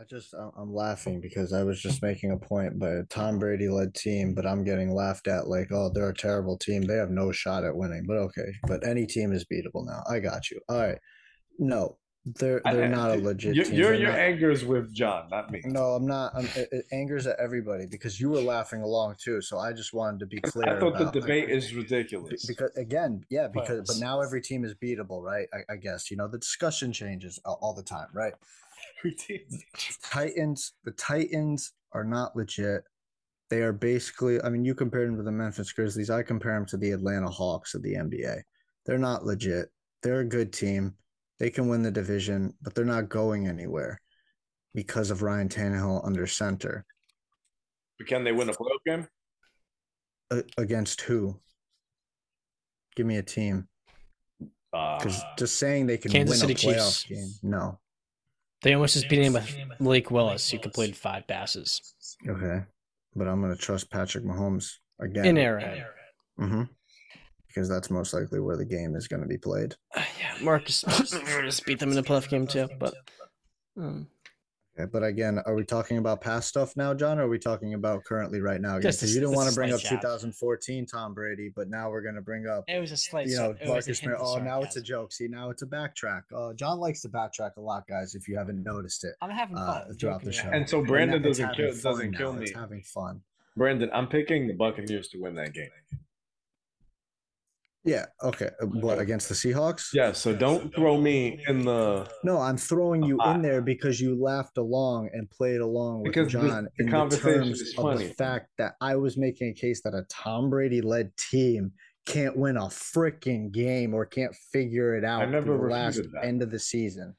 I just I'm laughing because I was just making a point by a Tom Brady led team, but I'm getting laughed at like, oh, they're a terrible team. They have no shot at winning. But okay, but any team is beatable now. I got you. All right. No, they're they're I- not a legit Your team. your, your not- anger is with John, not me. No, I'm not. I'm, it, it angers at everybody because you were laughing along too. So I just wanted to be clear. I thought the about- debate is ridiculous. because again, yeah, because but Pointless. now every team is beatable, right? I, I guess you know the discussion changes all the time, right? Titans, the Titans are not legit. They are basically, I mean, you compare them to the Memphis Grizzlies. I compare them to the Atlanta Hawks of the NBA. They're not legit. They're a good team. They can win the division, but they're not going anywhere because of Ryan Tannehill under center. But Can they win a playoff game? A- against who? Give me a team. Because Uh, just saying they can Kansas win City a playoff Chiefs. game, no. They almost just beat him with Malik Willis, who completed five passes Okay, but I'm gonna trust Patrick Mahomes again. in Arrowhead. Mm-hmm. Because that's most likely where the game is going to be played. Uh, yeah, Marcus just beat them in the playoff game too. But um, Okay, but again, are we talking about past stuff now, John? Or are we talking about currently right now? Just Because you didn't want to bring up slight 2014 Tom Brady, but now we're going to bring up, it was a slight, you know, it a Marcus hint Mar- of Oh, now it's a joke. See, now it's a backtrack. Uh, John likes to backtrack a lot, guys. If you haven't noticed it, I'm having uh, fun throughout the show. And so Brandon now it's doesn't kill- doesn't kill now. It's me. having fun. Brandon, I'm picking the Buccaneers to win that game. Yeah. Okay. uh, What against the Seahawks? Yeah, so don't throw me in the No, I'm throwing you in there because you laughed along and played along with Because John the in the conversation terms is of the fact that I was making a case that a Tom Brady led team can't win a freaking game or can't figure it out I never through the last refuted that. end of the season.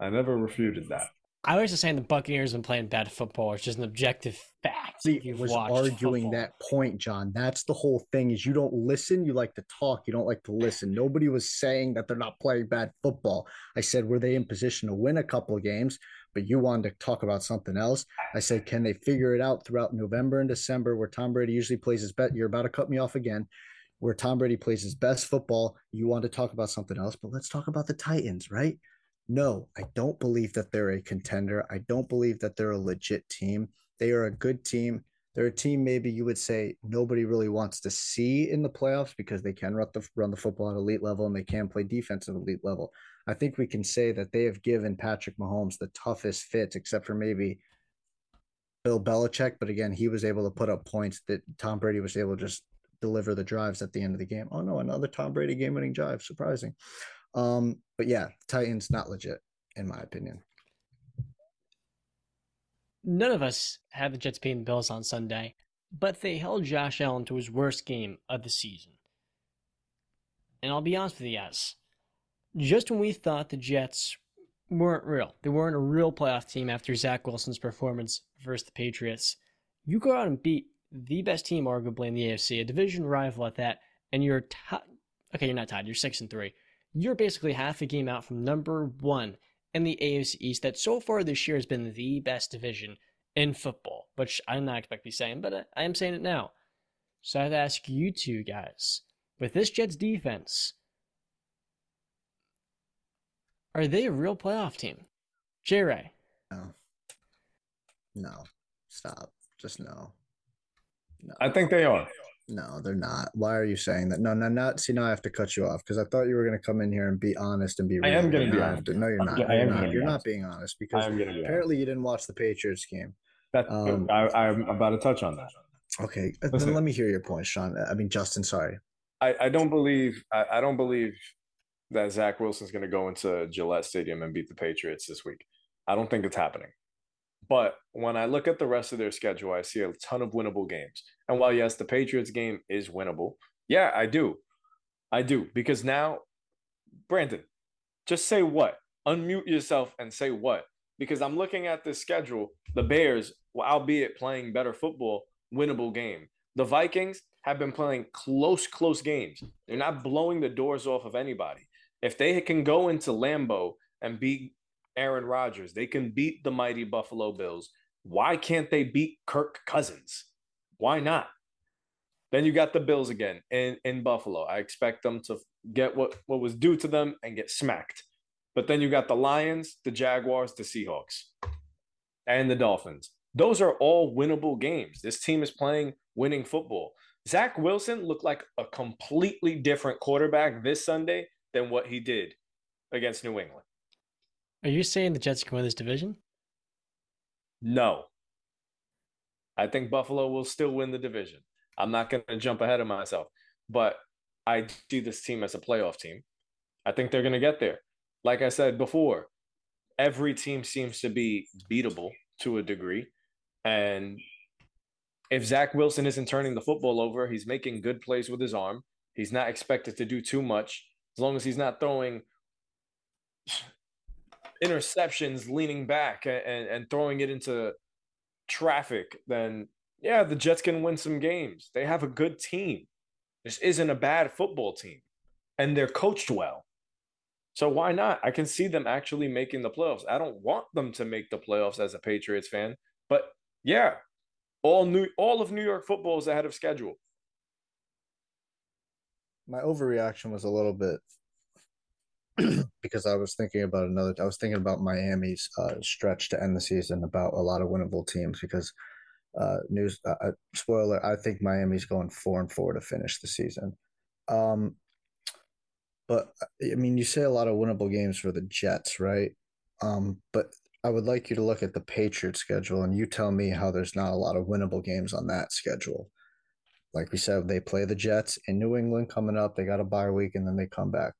I never refuted that. I was just saying the Buccaneers have been playing bad football, It's just an objective fact. See, if was arguing football. that point, John. That's the whole thing is you don't listen, you like to talk, you don't like to listen. Nobody was saying that they're not playing bad football. I said, were they in position to win a couple of games? But you wanted to talk about something else. I said, can they figure it out throughout November and December where Tom Brady usually plays his bet? You're about to cut me off again. Where Tom Brady plays his best football. You want to talk about something else, but let's talk about the Titans, right? No, I don't believe that they're a contender. I don't believe that they're a legit team. They are a good team. They're a team maybe you would say nobody really wants to see in the playoffs because they can run the run the football at elite level and they can play defense at elite level. I think we can say that they have given Patrick Mahomes the toughest fits, except for maybe Bill Belichick. But again, he was able to put up points that Tom Brady was able to just deliver the drives at the end of the game. Oh no, another Tom Brady game winning drive. Surprising. Um, but yeah, Titans not legit, in my opinion. None of us had the Jets paying the Bills on Sunday, but they held Josh Allen to his worst game of the season. And I'll be honest with you guys, just when we thought the Jets weren't real, they weren't a real playoff team after Zach Wilson's performance versus the Patriots, you go out and beat the best team arguably in the AFC, a division rival at that, and you're tied. Okay, you're not tied. You're six and three. You're basically half a game out from number one in the AFC East. That so far this year has been the best division in football, which I'm not expect to be saying, but I- I am saying it now. So I have to ask you two guys, with this Jets defense, are they a real playoff team? J Ray. No, no, stop. Just no. No, I think they are. No, they're not. Why are you saying that? No, no, not. See, now I have to cut you off because I thought you were going to come in here and be honest and be. Real. I am gonna be I honest. to- No, you're not. I you're am not. be You're not being honest because am going to be apparently you didn't watch the Patriots game. That, um, I, I'm about to touch on that. Okay, uh, Listen. then let me hear your point, Sean. I mean, Justin. Sorry. I, I don't believe I, I don't believe that Zach Wilson's going to go into Gillette Stadium and beat the Patriots this week. I don't think it's happening. But when I look at the rest of their schedule, I see a ton of winnable games. And while yes, the Patriots game is winnable, yeah, I do, I do because now, Brandon, just say what. Unmute yourself and say what. Because I'm looking at this schedule. The Bears, albeit playing better football, winnable game. The Vikings have been playing close, close games. They're not blowing the doors off of anybody. If they can go into Lambeau and beat Aaron Rodgers, they can beat the mighty Buffalo Bills. Why can't they beat Kirk Cousins? Why not? Then you got the Bills again in, in Buffalo. I expect them to get what, what was due to them and get smacked. But then you got the Lions, the Jaguars, the Seahawks, and the Dolphins. Those are all winnable games. This team is playing winning football. Zach Wilson looked like a completely different quarterback this Sunday than what he did against New England. Are you saying the Jets can win this division? No. I think Buffalo will still win the division. I'm not going to jump ahead of myself, but I see this team as a playoff team. I think they're going to get there. Like I said before, every team seems to be beatable to a degree. And if Zach Wilson isn't turning the football over, he's making good plays with his arm. He's not expected to do too much as long as he's not throwing interceptions leaning back and, and, throwing it into traffic, then Yeah, the Jets can win some games. They have a good team. This isn't a bad football team, and they're coached well. So why not? I can see them actually making the playoffs. I don't want them to make the playoffs as a Patriots fan, but yeah, all new all of New York football is ahead of schedule. My overreaction was a little bit because I was thinking about another. I was thinking about Miami's uh, stretch to end the season, about a lot of winnable teams. Because uh, news uh, uh spoiler, I think Miami's going four and four to finish the season. Um, but I mean, you say a lot of winnable games for the Jets, right? Um, but I would like you to look at the Patriots schedule and you tell me how there's not a lot of winnable games on that schedule. Like we said, they play the Jets in New England coming up. They got a bye week and then they come back.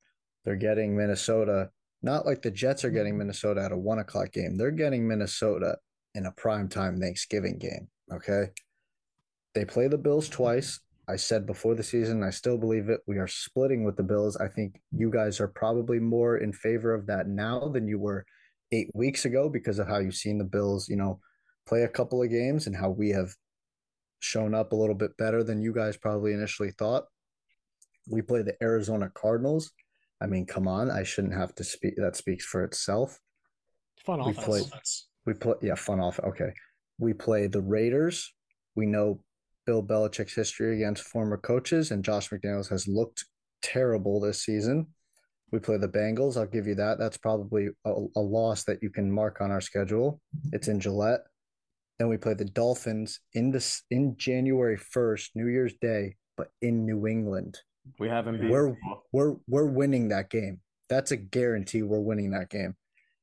They're getting Minnesota, not like the Jets are getting mm-hmm. Minnesota at a one o'clock game. They're getting Minnesota in a prime time Thanksgiving game. Okay. They play the Bills twice. I said before the season, I still believe it. We are splitting with the Bills. I think you guys are probably more in favor of that now than you were eight weeks ago because of how you've seen the Bills, you know, play a couple of games and how we have shown up a little bit better than you guys probably initially thought. We play the Arizona Cardinals. I mean, come on, I shouldn't have to speak. That speaks for itself. Fun we offense. Play, we play, yeah, fun off. Okay, we play the Raiders. We know Bill Belichick's history against former coaches, and Josh McDaniels has looked terrible this season. We play the Bengals. I'll give you that. That's probably a, a loss that you can mark on our schedule. It's in Gillette. Then we play the Dolphins in this in January first, New Year's Day, but in New England. We haven't been. We're we're we're winning that game. That's a guarantee. We're winning that game,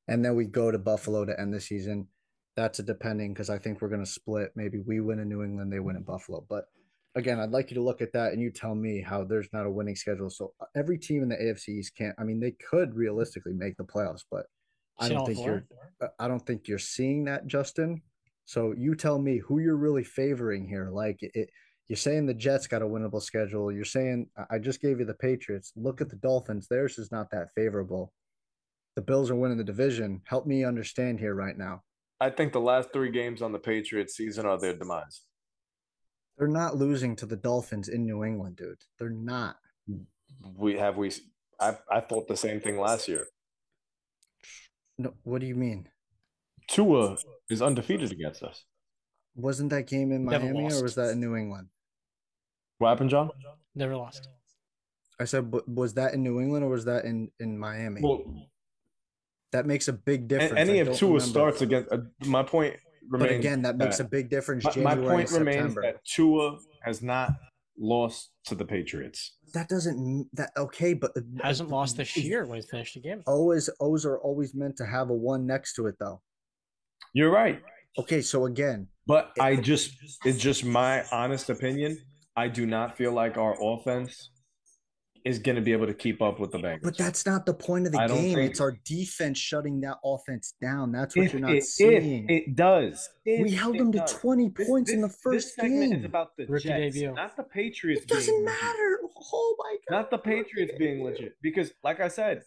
and then we go to Buffalo to end the season that's a depending because I think we're going to split. Maybe we win in New England, they win in Buffalo. But again, I'd like you to look at that and you tell me how there's not a winning schedule. So uh, every team in the AFC East can't. I mean, they could realistically make the playoffs, but I don't think you're. Uh, I don't think you're seeing that, Justin. So you tell me who you're really favoring here. Like it, you're saying the Jets got a winnable schedule. You're saying I just gave you the Patriots. Look at the Dolphins. Theirs is not that favorable. The Bills are winning the division. Help me understand here right now. I think the last three games on the Patriots season are their demise. They're not losing to the Dolphins in New England, dude. They're not. We have we. I I thought the same thing last year. No, what do you mean? Tua is undefeated against us. Wasn't that game in Miami or was that in New England? What happened, John? Never lost. I said, was that in New England or was that in in Miami? Well, that makes a big difference. Any of Tua starts against. Uh, my point remains. But again, that makes that, a big difference. My, my point remains that Tua has not lost to the Patriots. That doesn't that okay, but uh, hasn't lost this year when he finished the game. Always O's are always meant to have a one next to it, though. You're right. Okay, so again, but it, I just it's just my honest opinion. I do not feel like our offense is going to be able to keep up with the Bengals. But that's not the point of the game. Think... It's our defense shutting that offense down. That's what if you're not it, seeing. it does. If we held them to does. 20 points this, in the first this game. is about the Rookie Jets, debut. not the Patriots. It doesn't matter. Legit. Oh my god. Not the Patriots being legit. Because, like I said,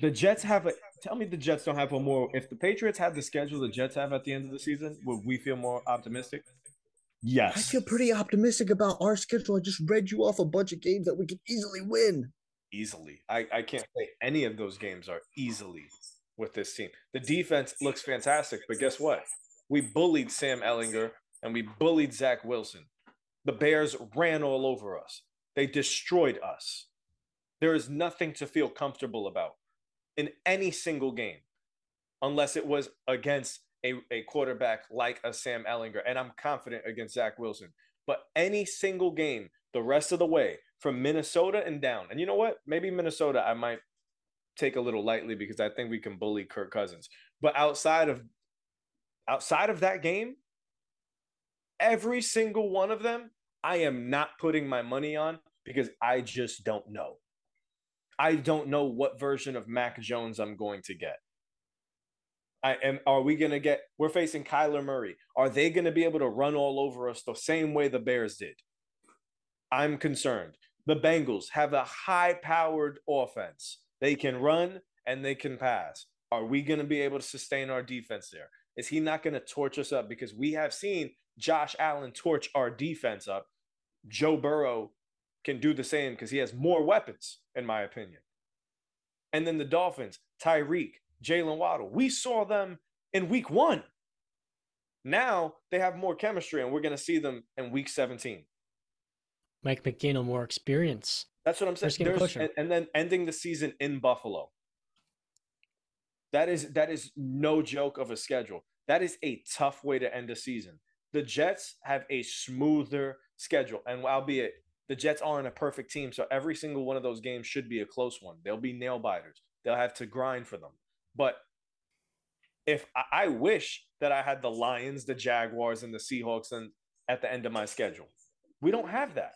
the Jets have a. Tell me the Jets don't have a more. If the Patriots have the schedule the Jets have at the end of the season, would we feel more optimistic? Yes. I feel pretty optimistic about our schedule. I just read you off a bunch of games that we could easily win. Easily. I, I can't say any of those games are easily with this team. The defense looks fantastic, but guess what? We bullied Sam Ehlinger and we bullied Zach Wilson. The Bears ran all over us. They destroyed us. There is nothing to feel comfortable about in any single game unless it was against a, a quarterback like a Sam Ehlinger, and I'm confident against Zach Wilson. But any single game the rest of the way from Minnesota and down, and you know what? Maybe Minnesota I might take a little lightly because I think we can bully Kirk Cousins. But outside of outside of that game, every single one of them, I am not putting my money on because I just don't know. I don't know what version of Mac Jones I'm going to get. I am are we gonna get we're facing Kyler Murray. Are they gonna be able to run all over us the same way the Bears did? I'm concerned. The Bengals have a high powered offense. They can run and they can pass. Are we gonna be able to sustain our defense there? Is he not gonna torch us up? Because we have seen Josh Allen torch our defense up, Joe Burrow can do the same because he has more weapons, in my opinion. And then the Dolphins, Tyreek, Jaylen Waddle, we saw them in week one. Now they have more chemistry, and we're going to see them in week 17. Mike McDaniel, more experience. That's what I'm saying. And, and then ending the season in Buffalo. That is that is no joke of a schedule. That is a tough way to end a season. The Jets have a smoother schedule, and albeit the Jets aren't a perfect team, so every single one of those games should be a close one. They'll be nail biters. They'll have to grind for them. But if I, wish that I had the Lions, the Jaguars, and the Seahawks, and at the end of my schedule, we don't have that.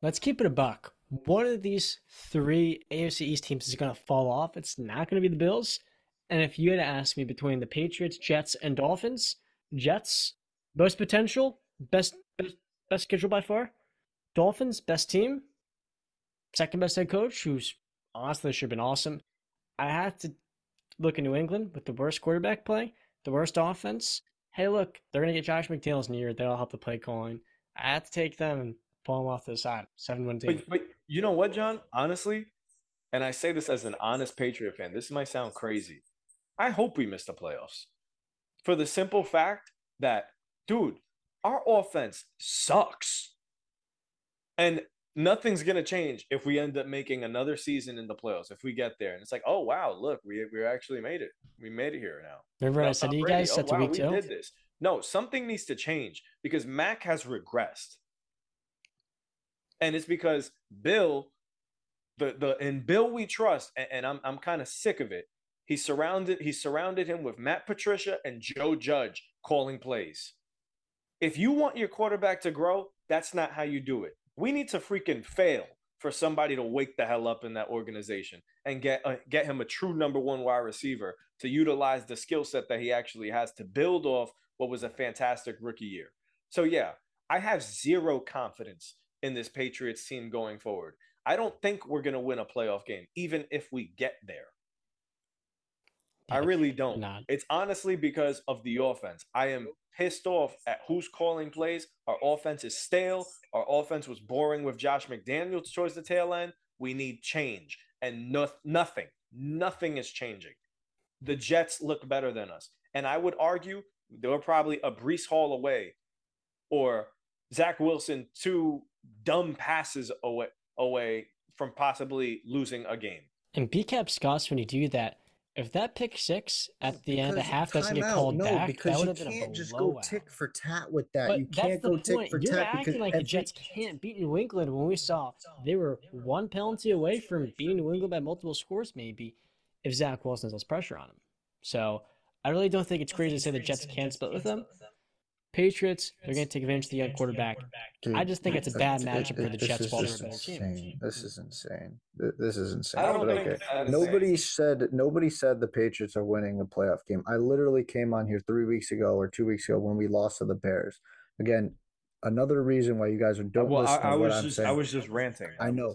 Let's keep it a buck. One of these three AFC East teams is going to fall off. It's not going to be the Bills. And if you had to ask me between the Patriots, Jets, and Dolphins, Jets, most potential, best best, best schedule by far. Dolphins, best team, second best head coach, who's honestly should have been awesome. I had to look at New England with the worst quarterback play, the worst offense. Hey, look, they're gonna get Josh McDaniels near. That'll help the play calling. I had to take them and pull them off to the side. Seven one team. But, but you know what, John? Honestly, and I say this as an honest Patriot fan. This might sound crazy. I hope we miss the playoffs for the simple fact that, dude, our offense sucks. And nothing's going to change if we end up making another season in the playoffs. If we get there and it's like, oh, wow, look, we, we actually made it. We made it here now. Remember, I said to you guys, oh, wow, we did this. No, something needs to change because Mac has regressed. And it's because Bill, the the in Bill we trust, and, and I'm I'm kind of sick of it. He surrounded he surrounded him with Matt Patricia and Joe Judge calling plays. If you want your quarterback to grow, that's not how you do it. We need to freaking fail for somebody to wake the hell up in that organization and get uh, get him a true number one wide receiver to utilize the skill set that he actually has to build off what was a fantastic rookie year. So yeah, I have zero confidence in this Patriots team going forward. I don't think we're going to win a playoff game even if we get there. I really don't. It's honestly because of the offense. I am pissed off at who's calling plays. Our offense is stale. Our offense was boring with Josh McDaniels towards the tail end. We need change. And no, nothing, nothing is changing. The Jets look better than us. And I would argue they were probably a Breece Hall away or Zach Wilson two dumb passes away away from possibly losing a game. And BCAP Scots, when you do that, if that pick six at the end of the half doesn't get called no, back, because that you can't just go tick for tat with that. But you can't go tick for You're tat acting because like the Jets can't beat New England when we saw they were one penalty away from beating New England by multiple scores, maybe, if Zach Wilson has less pressure on him. So I really don't think it's crazy to say the Jets can't split with them. Patriots, they're going to take advantage of the young quarterback. Dude, I just think it's a bad matchup for the Jets. This is insane. This is insane. This is insane. But okay, nobody said nobody said the Patriots are winning a playoff game. I literally came on here three weeks ago or two weeks ago when we lost to the Bears. Again, another reason why you guys are don't well, listen I, I to what I'm just, saying. I was just ranting. I, I know.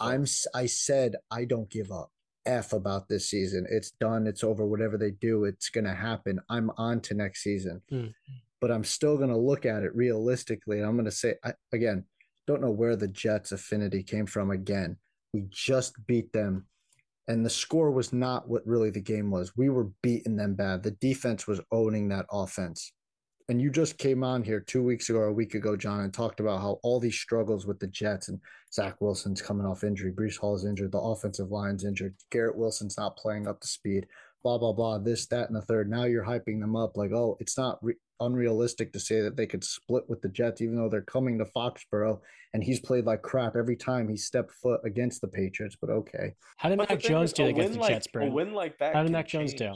I'm. I said I don't give up. F about this season. It's done. It's over. Whatever they do, it's gonna happen. I'm on to next season. Mm but I'm still going to look at it realistically. And I'm going to say, I, again, don't know where the Jets' affinity came from again. We just beat them. And the score was not what really the game was. We were beating them bad. The defense was owning that offense. And you just came on here two weeks ago or a week ago, John, and talked about how all these struggles with the Jets and Zach Wilson's coming off injury, Breece Hall's injured, the offensive line's injured, Garrett Wilson's not playing up to speed, blah, blah, blah, this, that, and the third. Now you're hyping them up like, oh, it's not re- unrealistic to say that they could split with the Jets, even though they're coming to Foxborough and he's played like crap every time he stepped foot against the Patriots. But okay, how did but Mac Jones do against the like, Jets, bro? A win like that. How did Mac Jones do?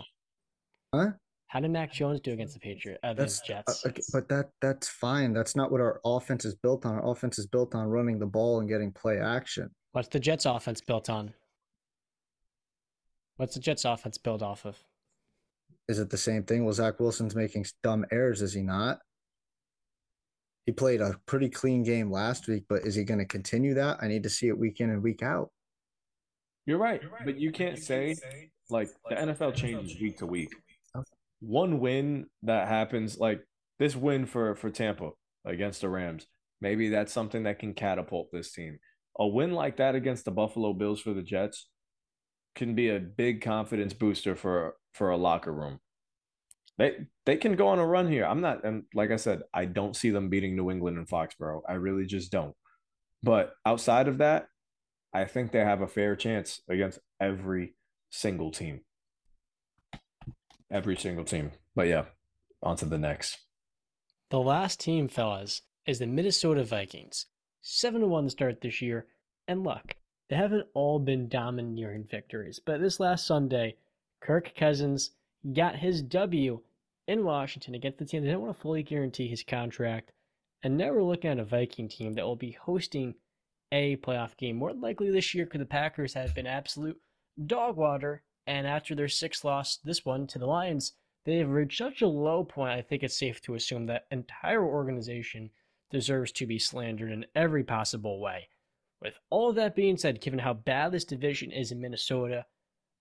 Huh? How did Mac Jones do against the Patriots? Uh, that's Jets. Uh, but that that's fine. That's not what our offense is built on. Our offense is built on running the ball and getting play action. What's the Jets' offense built on? What's the Jets' offense built off of? Is it the same thing? Well, Zach Wilson's making dumb errors, is he not? He played a pretty clean game last week, but is he going to continue that? I need to see it week in and week out. You're right, but you can't say like the NFL changes week to week. Oh. one win that happens like this win for for Tampa against the Rams, maybe that's something that can catapult this team. A win like that against the Buffalo Bills for the Jets can be a big confidence booster for for a locker room. They they can go on a run here. I'm not and like I said, I don't see them beating New England and Foxborough. I really just don't. But outside of that, I think they have a fair chance against every single team. Every single team. But yeah, on to the next. The last team, fellas, is the Minnesota Vikings. 7 to 1 start this year, and luck. They haven't all been domineering victories, but this last Sunday, Kirk Cousins got his W in Washington against the team that didn't want to fully guarantee his contract. And now we're looking at a Viking team that will be hosting a playoff game. More likely this year because the Packers have been absolute dog water. And after their sixth loss, this one to the Lions, they have reached such a low point. I think it's safe to assume that entire organization deserves to be slandered in every possible way. With all of that being said, given how bad this division is in Minnesota,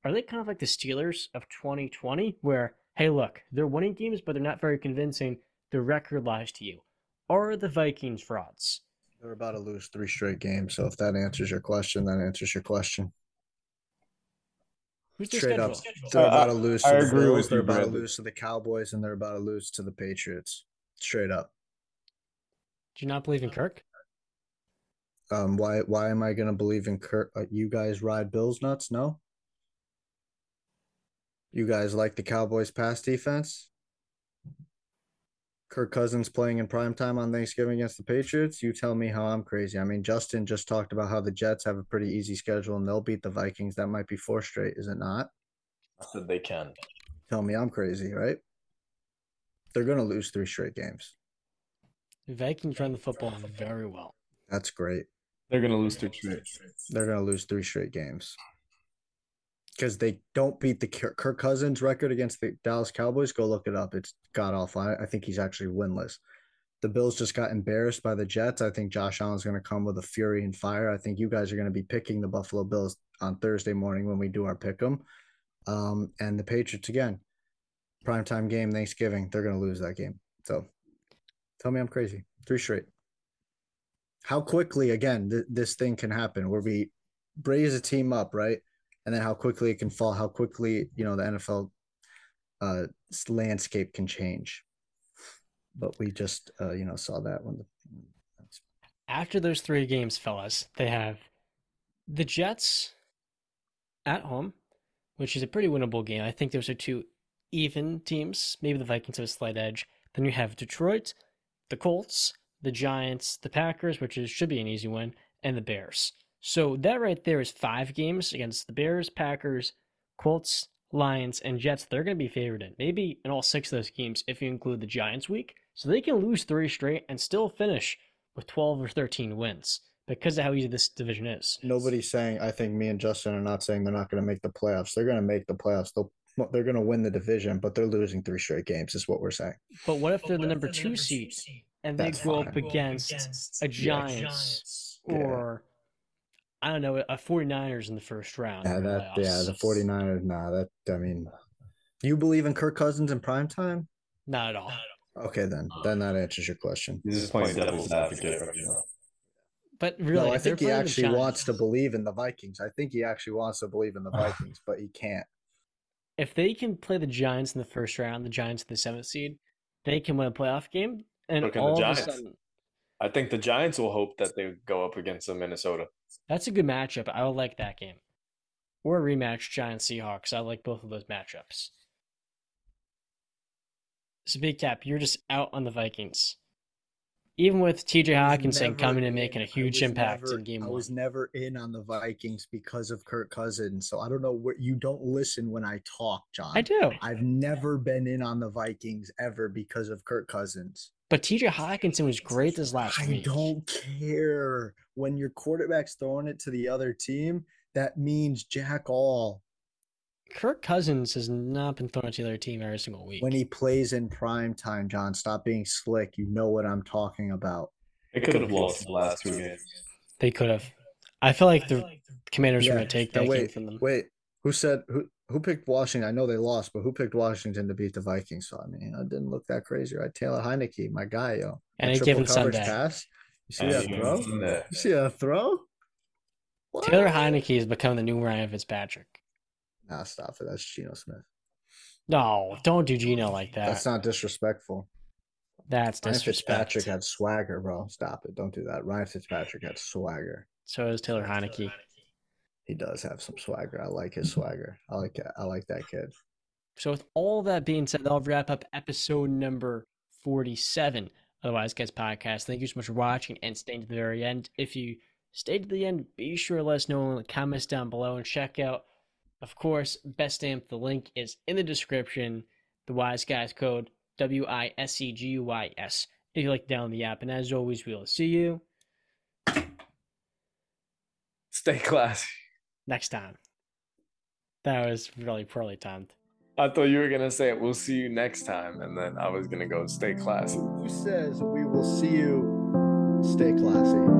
are they kind of like the Steelers of 2020, where, hey, look, they're winning games, but they're not very convincing. The record lies to you. Or are the Vikings frauds? They're about to lose three straight games. So if that answers your question, that answers your question. Who's their Straight schedule? up, they're about uh, to lose to I the agree Bills. with They're you, about to lose to the Cowboys, and they're about to lose to the Patriots. Straight up. Do you not believe in uh, Kirk? Um, why? Why am I going to believe in Kirk? Uh, you guys ride Bills nuts? No. You guys like the Cowboys' pass defense? Kirk Cousins playing in prime time on Thanksgiving against the Patriots. You tell me how I'm crazy. I mean, Justin just talked about how the Jets have a pretty easy schedule and they'll beat the Vikings. That might be four straight, is it not? I said they can. Tell me I'm crazy, right? They're going to lose three straight games. The Vikings run the football very well. That's great. They're gonna lose three straight. They're to lose three straight games because they don't beat the Kirk Cousins record against the Dallas Cowboys. Go look it up. It's god awful. I, I think he's actually winless. The Bills just got embarrassed by the Jets. I think Josh Allen's going to come with a fury and fire. I think you guys are going to be picking the Buffalo Bills on Thursday morning when we do our pick 'em. Um, and the Patriots again, primetime game Thanksgiving. They're going to lose that game. So tell me I'm crazy. Three straight. How quickly again th- this thing can happen where we raise a team up, right? and then how quickly it can fall, how quickly you know the NFL uh, landscape can change. But we just uh, you know saw that when the After those three games, fellas, they have the Jets at home, which is a pretty winnable game. I think those are two even teams. Maybe the Vikings have a slight edge. Then you have Detroit, the Colts, the Giants, the Packers, which is, should be an easy win, and the Bears. So that right there is five games against the Bears, Packers, Colts, Lions, and Jets. They're going to be favored in. Maybe in all six of those games if you include the Giants week. So they can lose three straight and still finish with 12 or 13 wins because of how easy this division is. nobody's saying. I think me and Justin are not saying they're not going to make the playoffs. They're going to make the playoffs. They'll they're going to win the division, but they're losing three straight games. Is what we're saying. But what if they're the number two seed and they go fine. up against a Giants Yeah. or I don't know, a 49ers in the first round? Yeah, in the that yeah, the 49ers. Nah, that I mean, you believe in Kirk Cousins in prime time? Not at all. Okay, then then that answers your question. He's just playing devil's advocate right now. But really, no, I think he actually wants to believe in the Vikings. I think he actually wants to believe in the Vikings, but he can't. If they can play the Giants in the first round, the Giants in the seventh seed, they can win a playoff game. And So can the all of a sudden, I think the Giants will hope that they go up against the Minnesota. that's a good matchup. I would like that game. Or a rematch, Giants Seahawks. I like both of those matchups. So, Big Cap, you're just out on the Vikings. Even with TJ I Hawkinson never coming and making a huge impact never- in game I one. was never in on the Vikings because of Kirk Cousins. So I don't know what you don't listen when I talk, John. I do. I've never been in on the Vikings ever because of Kirk Cousins. But TJ Hockenson was great this last I week. I don't care. When your quarterback's throwing it to the other team, that means jack all. Kirk Cousins has not been thrown to the other team every single week. When he plays in prime time, John, stop being slick. You know what I'm talking about. They could have lost the last two games. they could have. I feel like the Commanders were Yeah, going to take that game wait, from them. Wait, who said who who picked Washington? I know they lost, but who picked Washington to beat the Vikings? So I mean, it didn't look that crazy, right? Taylor Heinicke, my guy, yo. And a given Sunday. pass. You see that throw? You see that throw? What? Taylor Heinicke has become the new Ryan Fitzpatrick. Nah, stop it. That's Geno Smith. No, don't do Geno like that. That's not disrespectful. That's Ryan disrespect. Fitzpatrick had swagger, bro. Stop it. Don't do that. Ryan Fitzpatrick had swagger. So is Taylor Heinicke. He does have some swagger. I like his swagger. I like that. I like that kid. So with all that being said, I'll wrap up episode number 47 of the Wise Guys podcast. Thank you so much for watching and staying to the very end. If you stayed to the end, be sure to let us know in the comments down below and check out, of course, BetStamp. The link is in the description. The Wise Guys code W I S E G U Y S. If you like to download the app, and as always, we'll see you Stay classy. Next time. That was really poorly timed. I thought you were gonna say we'll see you next time, and then I was gonna go stay classy. Who says we will see you? Stay classy.